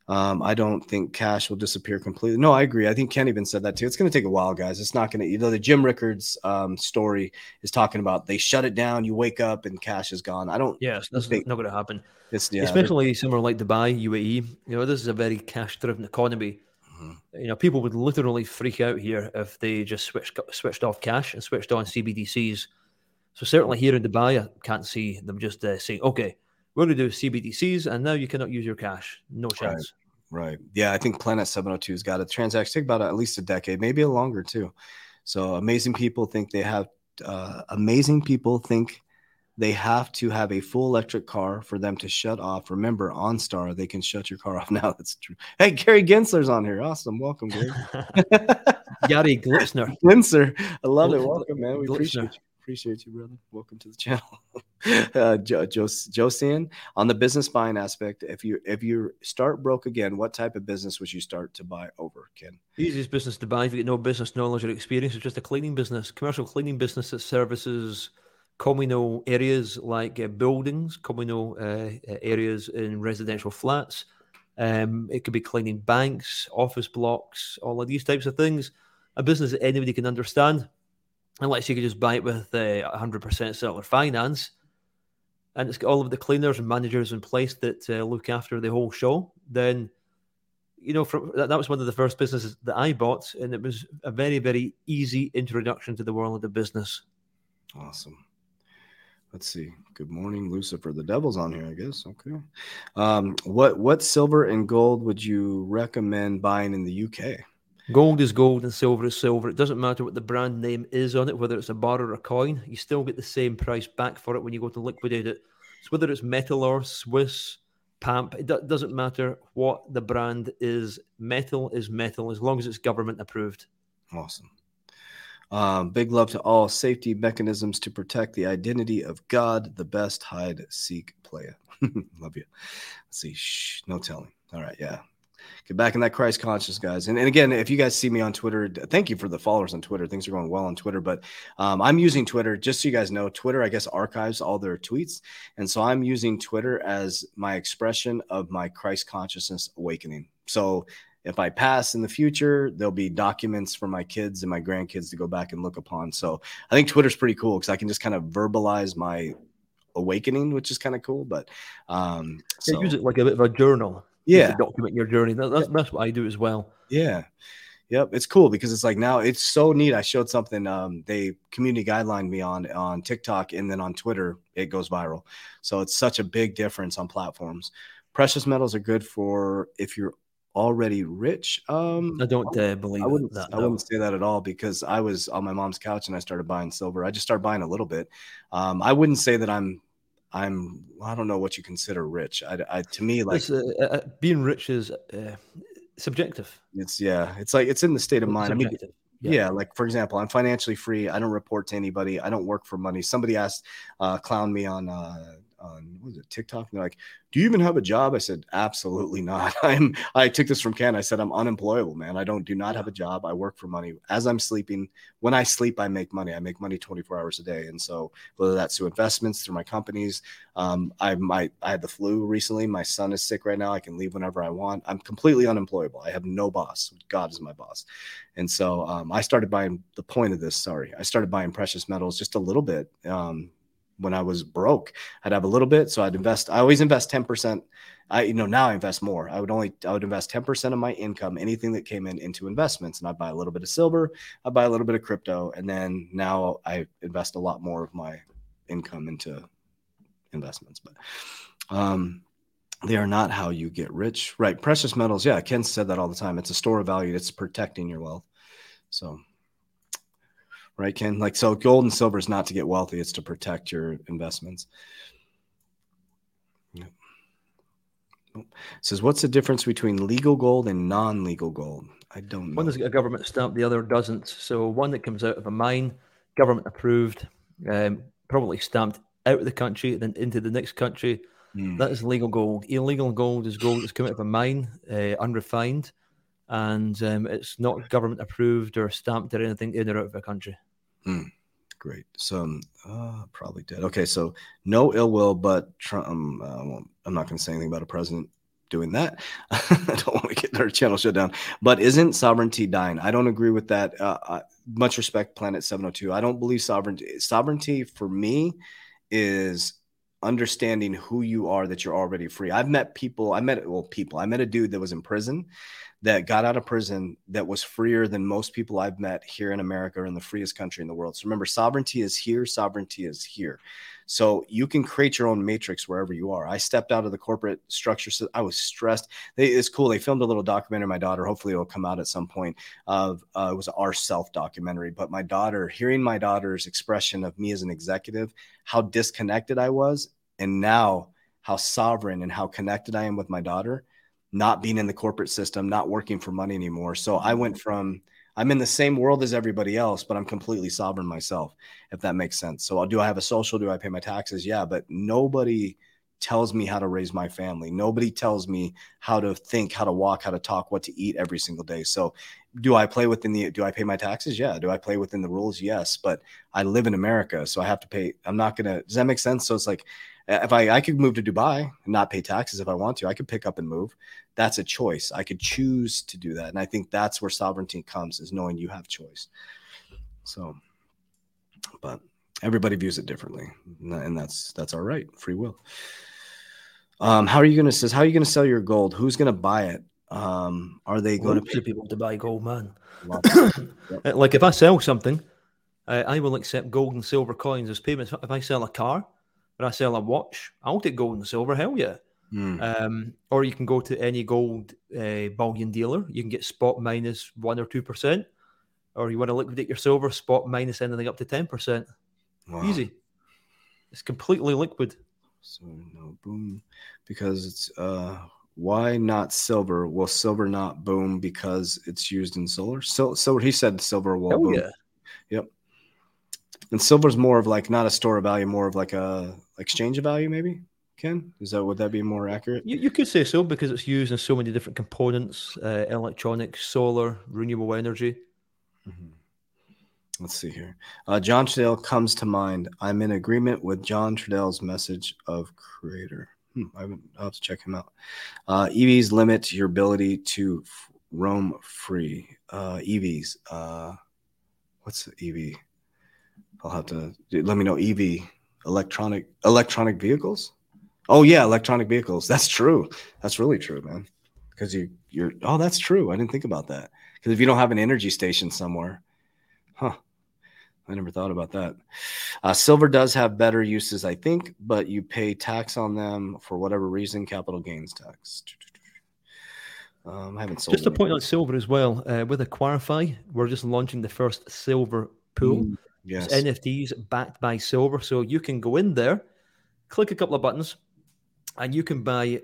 um, I don't think cash will disappear completely. No, I agree. I think Ken even said that too. It's going to take a while, guys. It's not going to, you know, the Jim Rickards um, story is talking about they shut it down, you wake up and cash is gone. I don't. Yes, that's think, not going to happen. It's, yeah, Especially somewhere like Dubai, UAE. You know, this is a very cash driven economy. Mm-hmm. You know, people would literally freak out here if they just switched switched off cash and switched on CBDCs. So certainly here in Dubai, I can't see them just uh, saying, "Okay, we're going to do CBDCs, and now you cannot use your cash." No chance. Right. right. Yeah, I think Planet 702's got a transaction take about at least a decade, maybe a longer too. So amazing people think they have. Uh, amazing people think they have to have a full electric car for them to shut off. Remember, OnStar, they can shut your car off now. That's true. Hey, Gary Gensler's on here. Awesome. Welcome, Gary. Gary Glitzner. Gensler. I love it. Welcome, man. We Glitzner. appreciate you. Appreciate you, brother. Welcome to the channel. uh, jo- Josian, on the business buying aspect, if you if you start broke again, what type of business would you start to buy over, Ken? Easiest business to buy if you get no business knowledge or experience is just a cleaning business, commercial cleaning business that services communal areas like uh, buildings, communal uh, uh, areas in residential flats. Um, it could be cleaning banks, office blocks, all of these types of things. A business that anybody can understand, unless you could just buy it with uh, 100% seller finance. And it's got all of the cleaners and managers in place that uh, look after the whole show. Then, you know, from, that, that was one of the first businesses that I bought, and it was a very, very easy introduction to the world of the business. Awesome. Let's see. Good morning, Lucifer. The devil's on here, I guess. Okay. Um, what what silver and gold would you recommend buying in the UK? Gold is gold and silver is silver. It doesn't matter what the brand name is on it, whether it's a bar or a coin. You still get the same price back for it when you go to liquidate it. So whether it's Metalor Swiss, PAMP, it do- doesn't matter what the brand is. Metal is metal as long as it's government approved. Awesome. Um, big love to all safety mechanisms to protect the identity of God, the best hide, seek, player. love you. Let's see. Shh, no telling. All right. Yeah. Get back in that Christ conscious, guys. And, and again, if you guys see me on Twitter, thank you for the followers on Twitter. Things are going well on Twitter, but um, I'm using Twitter just so you guys know. Twitter, I guess, archives all their tweets, and so I'm using Twitter as my expression of my Christ consciousness awakening. So if I pass in the future, there'll be documents for my kids and my grandkids to go back and look upon. So I think Twitter's pretty cool because I can just kind of verbalize my awakening, which is kind of cool. But um, so, use it like a bit of a journal. Yeah, document your journey. That, that's, that's what I do as well. Yeah. Yep, it's cool because it's like now it's so neat. I showed something um, they community guidelined me on on TikTok and then on Twitter it goes viral. So it's such a big difference on platforms. Precious metals are good for if you're already rich. Um, I don't uh, believe I wouldn't. That, I wouldn't say that at all because I was on my mom's couch and I started buying silver. I just started buying a little bit. Um, I wouldn't say that I'm. I'm. I don't know what you consider rich. I, I to me like uh, uh, being rich is uh, subjective. It's yeah. It's like it's in the state of mind. Subjective. I mean. Yeah. yeah. like for example, I'm financially free. I don't report to anybody. I don't work for money. Somebody asked, uh, clown me on uh, on what was it TikTok? And they're like, "Do you even have a job?" I said, "Absolutely not. I'm." I took this from Ken. I said, "I'm unemployable, man. I don't do not have a job. I work for money. As I'm sleeping, when I sleep, I make money. I make money 24 hours a day. And so whether that's through investments, through my companies, um, I might. I had the flu recently. My son is sick right now. I can leave whenever I want. I'm completely unemployable. I have no boss. God is my boss. And so um, I started buying. The point of this, sorry, I started buying precious metals just a little bit. Um, when I was broke. I'd have a little bit, so I'd invest. I always invest ten percent. I you know now I invest more. I would only I would invest ten percent of my income, anything that came in, into investments, and I'd buy a little bit of silver. I'd buy a little bit of crypto, and then now I invest a lot more of my income into investments. But um, they are not how you get rich, right? Precious metals, yeah. Ken said that all the time. It's a store of value. It's protecting your wealth. So, right, Ken? Like so, gold and silver is not to get wealthy. It's to protect your investments. Yep. says, what's the difference between legal gold and non-legal gold? I don't know. One has got a government stamp, the other doesn't. So one that comes out of a mine, government approved, um, probably stamped out of the country, then into the next country. Mm. That is legal gold. Illegal gold is gold that's come out of a mine, uh, unrefined, and um, it's not government approved or stamped or anything in or out of a country. Mm. Great. So um, uh, probably dead. Okay, so no ill will, but Trump, um, uh, I'm not going to say anything about a president doing that. I don't want to get their channel shut down. But isn't sovereignty dying? I don't agree with that. Uh, uh much respect, Planet 702. I don't believe sovereignty. Sovereignty for me is understanding who you are that you're already free. I've met people, I met well people. I met a dude that was in prison that got out of prison that was freer than most people I've met here in America or in the freest country in the world. So remember sovereignty is here, sovereignty is here. So you can create your own matrix wherever you are. I stepped out of the corporate structure. So I was stressed. They, it's cool. They filmed a little documentary. My daughter, hopefully, it will come out at some point. Of uh, it was our self documentary. But my daughter, hearing my daughter's expression of me as an executive, how disconnected I was, and now how sovereign and how connected I am with my daughter, not being in the corporate system, not working for money anymore. So I mm-hmm. went from I'm in the same world as everybody else, but I'm completely sovereign myself, if that makes sense. So, uh, do I have a social? Do I pay my taxes? Yeah, but nobody tells me how to raise my family. Nobody tells me how to think, how to walk, how to talk, what to eat every single day. So, do I play within the do I pay my taxes? Yeah. Do I play within the rules? Yes. But I live in America, so I have to pay. I'm not gonna. Does that make sense? So it's like if I I could move to Dubai and not pay taxes if I want to, I could pick up and move that's a choice. I could choose to do that. And I think that's where sovereignty comes is knowing you have choice. So, but everybody views it differently. And that's, that's all right. Free will. Um, how are you going to says, how are you going to sell your gold? Who's going to buy it? Um, are they going to pay people to buy gold, man? like if I sell something, uh, I will accept gold and silver coins as payments. If I sell a car or I sell a watch, I'll take gold and silver. Hell yeah. Mm. Um, or you can go to any gold uh, bullion dealer. You can get spot minus one or two percent, or you want to liquidate your silver, spot minus anything up to ten percent. Wow. Easy. It's completely liquid. So no boom, because it's uh, why not silver? Will silver not boom because it's used in solar? So, silver. He said silver will Hell boom. Yeah. Yep. And silver's more of like not a store of value, more of like a exchange of value, maybe. Ken? Is that would that be more accurate? You, you could say so because it's used in so many different components: uh, electronics, solar, renewable energy. Mm-hmm. Let's see here. Uh, John Trudell comes to mind. I'm in agreement with John Trudell's message of creator. Hmm, I will have to check him out. Uh, EVs limit your ability to f- roam free. Uh, EVs. Uh, what's the EV? I'll have to let me know. EV electronic electronic vehicles. Oh yeah, electronic vehicles. That's true. That's really true, man. Because you you're oh, that's true. I didn't think about that. Because if you don't have an energy station somewhere, huh? I never thought about that. Uh, silver does have better uses, I think, but you pay tax on them for whatever reason, capital gains tax. Um, I haven't sold. Just to point out silver as well. Uh, with Acquirify, we're just launching the first silver pool. Mm, yes. It's NFTs backed by silver, so you can go in there, click a couple of buttons, and you can buy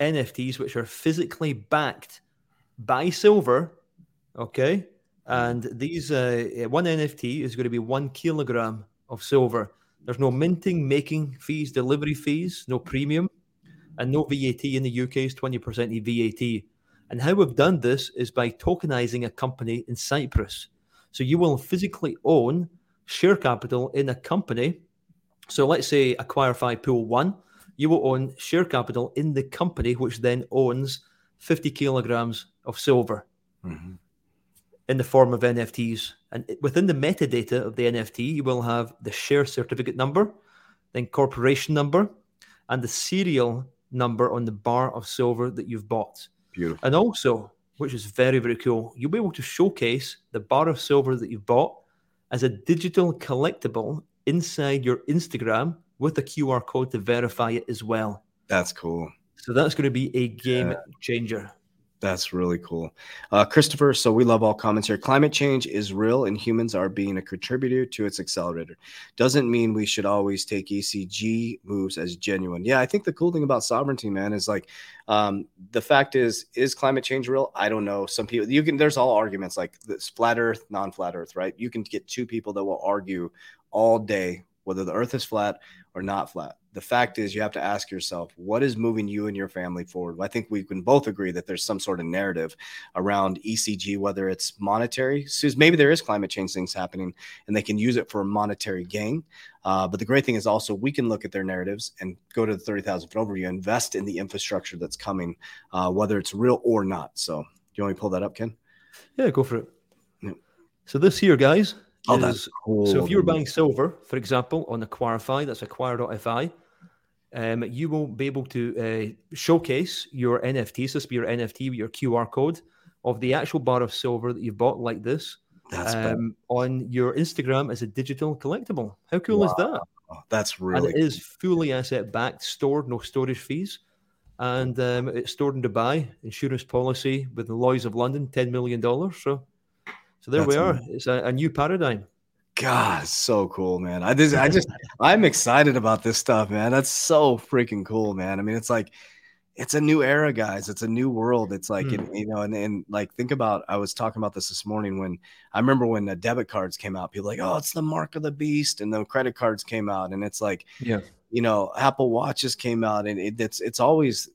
NFTs which are physically backed by silver. Okay. And these uh, one NFT is going to be one kilogram of silver. There's no minting, making fees, delivery fees, no premium, and no VAT in the UK is 20% VAT. And how we've done this is by tokenizing a company in Cyprus. So you will physically own share capital in a company. So let's say Acquirify Pool One you will own share capital in the company, which then owns 50 kilograms of silver mm-hmm. in the form of NFTs. And within the metadata of the NFT, you will have the share certificate number, then corporation number, and the serial number on the bar of silver that you've bought. Beautiful. And also, which is very, very cool, you'll be able to showcase the bar of silver that you've bought as a digital collectible inside your Instagram with a QR code to verify it as well. That's cool. So that's going to be a game yeah. changer. That's really cool. Uh, Christopher, so we love all comments here. Climate change is real and humans are being a contributor to its accelerator. Doesn't mean we should always take ESG moves as genuine. Yeah, I think the cool thing about sovereignty, man, is like um, the fact is, is climate change real? I don't know. Some people, you can, there's all arguments like this flat earth, non flat earth, right? You can get two people that will argue all day whether the earth is flat or not flat. The fact is, you have to ask yourself, what is moving you and your family forward? I think we can both agree that there's some sort of narrative around ESG, whether it's monetary. So maybe there is climate change things happening and they can use it for a monetary gain. Uh, but the great thing is also we can look at their narratives and go to the 30,000 foot overview, invest in the infrastructure that's coming, uh, whether it's real or not. So, do you want me to pull that up, Ken? Yeah, go for it. Yeah. So, this here, guys, Oh, is, cool. So if you're buying silver, for example, on Acquirify, that's acquire.fi, um, you will be able to uh, showcase your NFT, so this be your NFT with your QR code of the actual bar of silver that you've bought like this um, on your Instagram as a digital collectible. How cool wow. is that? That's really and it is fully asset backed, stored, no storage fees. And um, it's stored in Dubai, insurance policy with the Lloyd's of London, $10 million. So so there That's we are. Amazing. It's a, a, new paradigm. God, so cool, man. I just, I just, I'm excited about this stuff, man. That's so freaking cool, man. I mean, it's like, it's a new era, guys. It's a new world. It's like, mm. and, you know, and, and like, think about, I was talking about this this morning when I remember when the debit cards came out, people like, oh, it's the mark of the beast. And the credit cards came out. And it's like, yeah, you know, Apple Watches came out, and it, it's it's always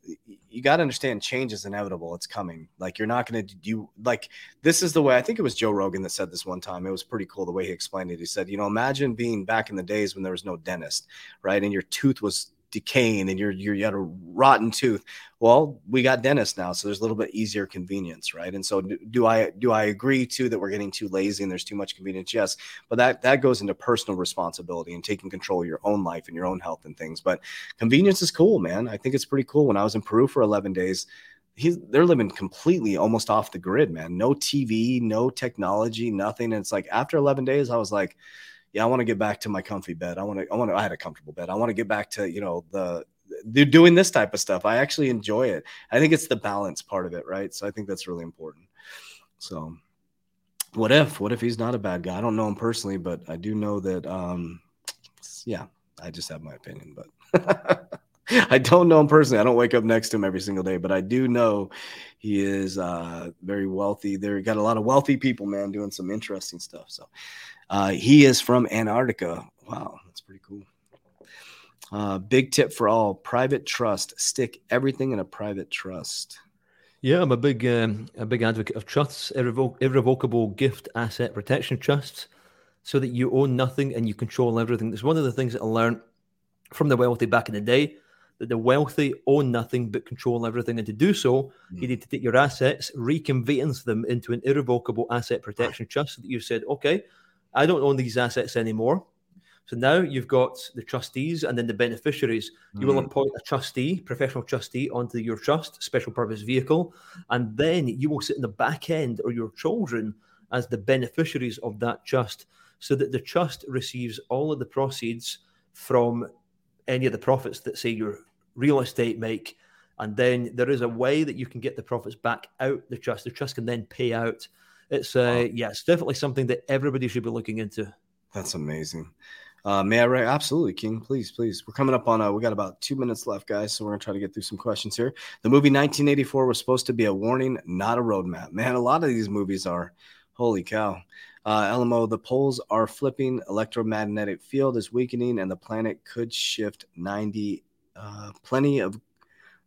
you got to understand change is inevitable. It's coming. Like you're not going to do like this is the way. I think it was Joe Rogan that said this one time. It was pretty cool the way he explained it. He said, you know, imagine being back in the days when there was no dentist, right, and your tooth was decaying and you're, you're you had a rotten tooth. Well we got dentists now so there's a little bit easier convenience right? And so do i do i agree too that we're getting too lazy and there's too much convenience? Yes but that that goes into personal responsibility and taking control of your own life and your own health and things. But convenience is cool man. I think it's pretty cool. When i was in peru for 11 days he's they're living completely almost off the grid man. No tv no technology nothing. And it's like after 11 days i was like yeah, I want to get back to my comfy bed. I want to, I want to, I had a comfortable bed. I want to get back to, you know, the, they're doing this type of stuff. I actually enjoy it. I think it's the balance part of it, right? So I think that's really important. So what if, what if he's not a bad guy? I don't know him personally, but I do know that, um, yeah, I just have my opinion, but I don't know him personally. I don't wake up next to him every single day, but I do know he is uh, very wealthy. There got a lot of wealthy people, man, doing some interesting stuff. So uh, he is from Antarctica. Wow, that's pretty cool. Uh, big tip for all: private trust. Stick everything in a private trust. Yeah, I'm a big um, a big advocate of trusts, irrevoc- irrevocable gift asset protection trusts, so that you own nothing and you control everything. That's one of the things that I learned from the wealthy back in the day. That the wealthy own nothing but control everything, and to do so, mm. you need to take your assets, reconveyance them into an irrevocable asset protection trust. So that you've said, okay, I don't own these assets anymore. So now you've got the trustees and then the beneficiaries. You mm will appoint a trustee, professional trustee, onto your trust, special purpose vehicle, and then you will sit in the back end or your children as the beneficiaries of that trust, so that the trust receives all of the proceeds from any of the profits that say your real estate make. And then there is a way that you can get the profits back out the trust. The trust can then pay out it's uh, yeah, it's definitely something that everybody should be looking into. That's amazing. Uh, may I write? Absolutely, King. Please, please. We're coming up on. Uh, we got about two minutes left, guys. So we're gonna try to get through some questions here. The movie 1984 was supposed to be a warning, not a roadmap. Man, a lot of these movies are. Holy cow. Uh, LMO, the poles are flipping, electromagnetic field is weakening, and the planet could shift 90. Uh, plenty of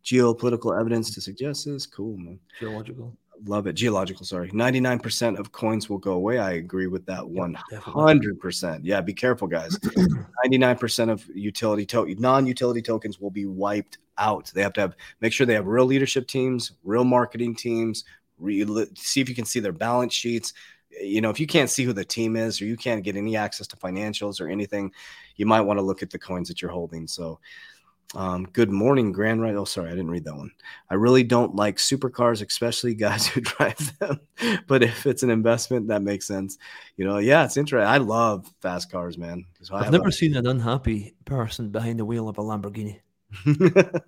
geopolitical evidence to suggest this. Cool, man. Geological love it. Geological, sorry. 99% of coins will go away. I agree with that 100%. Yeah, be careful, guys. 99% of utility to- non-utility tokens will be wiped out. They have to have make sure they have real leadership teams, real marketing teams, re- see if you can see their balance sheets. You know, if you can't see who the team is or you can't get any access to financials or anything, you might want to look at the coins that you're holding. So Um, good morning, Grand Right. Oh, sorry, I didn't read that one. I really don't like supercars, especially guys who drive them. but if it's an investment, that makes sense. You know, yeah, it's interesting. I love fast cars, man. So I've never a- seen an unhappy person behind the wheel of a Lamborghini.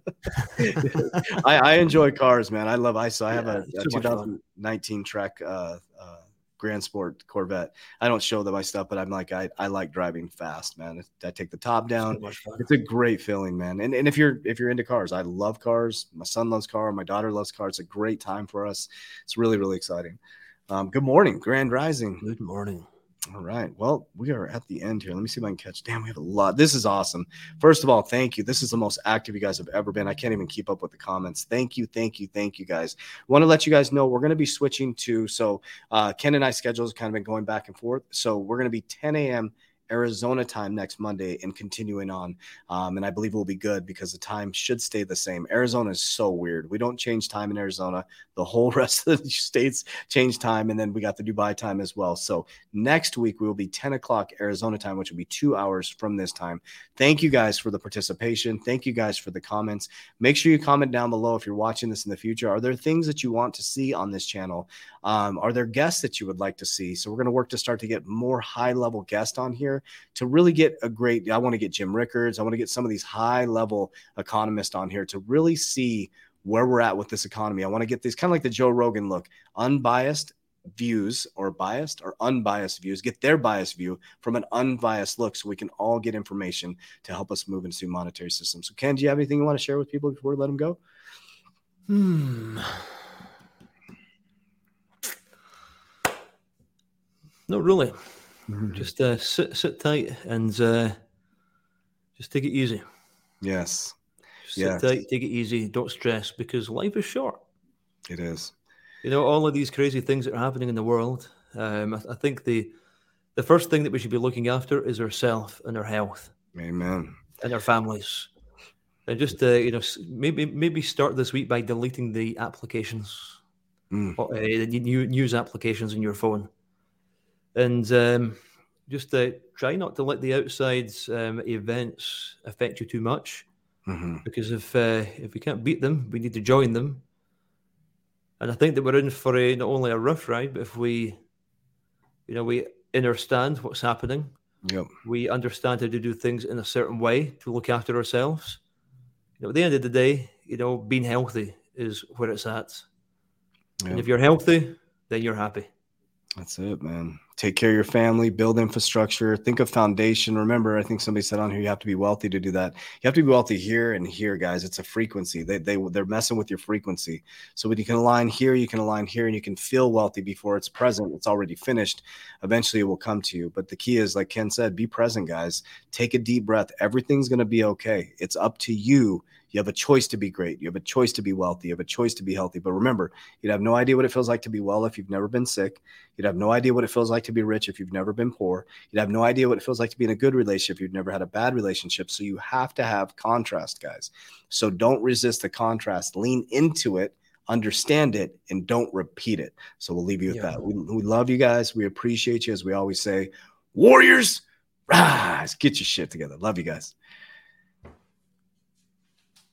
I, I, enjoy cars, man. I love ISO. I have yeah, a, a 2019 Trek uh, uh, Grand Sport Corvette. I don't show them my stuff, but I'm like, I, I like driving fast, man. I take the top down. So it's a great feeling, man. And, and if you're if you're into cars, I love cars. My son loves car. My daughter loves cars. It's a great time for us. It's really really exciting. Um, good morning, Grand Rising. Good morning. All right. Well, we are at the end here. Let me see if I can catch. Damn, we have a lot. This is awesome. First of all, thank you. This is the most active you guys have ever been. I can't even keep up with the comments. Thank you, thank you, thank you, guys. Want to let you guys know we're going to be switching to so uh, Ken and I schedules kind of been going back and forth. So we're going to be 10 a.m. Arizona time next Monday and continuing on. Um, and I believe we'll be good because the time should stay the same. Arizona is so weird. We don't change time in Arizona. The whole rest of the states change time. And then we got the Dubai time as well. So next week we will be 10 o'clock Arizona time, which will be two hours from this time. Thank you guys for the participation. Thank you guys for the comments. Make sure you comment down below if you're watching this in the future. Are there things that you want to see on this channel? Um, are there guests that you would like to see? So we're going to work to start to get more high level guests on here to really get a great. I want to get Jim Rickards. I want to get some of these high level economists on here to really see where we're at with this economy. I want to get these kind of like the Joe Rogan look, unbiased views or biased or unbiased views, get their biased view from an unbiased look so we can all get information to help us move into monetary system. So, Ken, do you have anything you want to share with people before we let them go? Hmm. Not really. Mm-hmm. Just uh, sit sit tight and uh, just take it easy. Yes. Sit yes. tight, take it easy. Don't stress because life is short. It is. You know, all of these crazy things that are happening in the world. Um, I, I think the the first thing that we should be looking after is ourself and our health. Amen. And our families. And just uh, you know, maybe maybe start this week by deleting the applications, mm. uh, the new news applications in your phone and um, just uh, try not to let the outside um, events affect you too much. Mm-hmm. Because if uh, if we can't beat them, we need to join them. And I think that we're in for a, not only a rough ride, but if we, you know, we understand what's happening, yep. we understand how to do things in a certain way to look after ourselves. You know, at the end of the day, you know, being healthy is where it's at. Yep. And if you're healthy, then you're happy. That's it, man take care of your family, build infrastructure, think of foundation. Remember, I think somebody said on here, you have to be wealthy to do that. You have to be wealthy here and here, guys. It's a frequency. They, they, they're messing with your frequency. So when you can align here, you can align here and you can feel wealthy before it's present. It's already finished. Eventually it will come to you. But the key is, like Ken said, be present, guys. Take a deep breath. Everything's going to be okay. It's up to you you have a choice to be great. You have a choice to be wealthy. You have a choice to be healthy. But remember, you'd have no idea what it feels like to be well if you've never been sick. You'd have no idea what it feels like to be rich if you've never been poor. You'd have no idea what it feels like to be in a good relationship if you've never had a bad relationship. So you have to have contrast, guys. So don't resist the contrast. Lean into it understand it and don't repeat it. So we'll leave you with yeah. that. We, we, love you guys. We appreciate you. As we always say, Warriors, rise, get your shit together. Love you guys.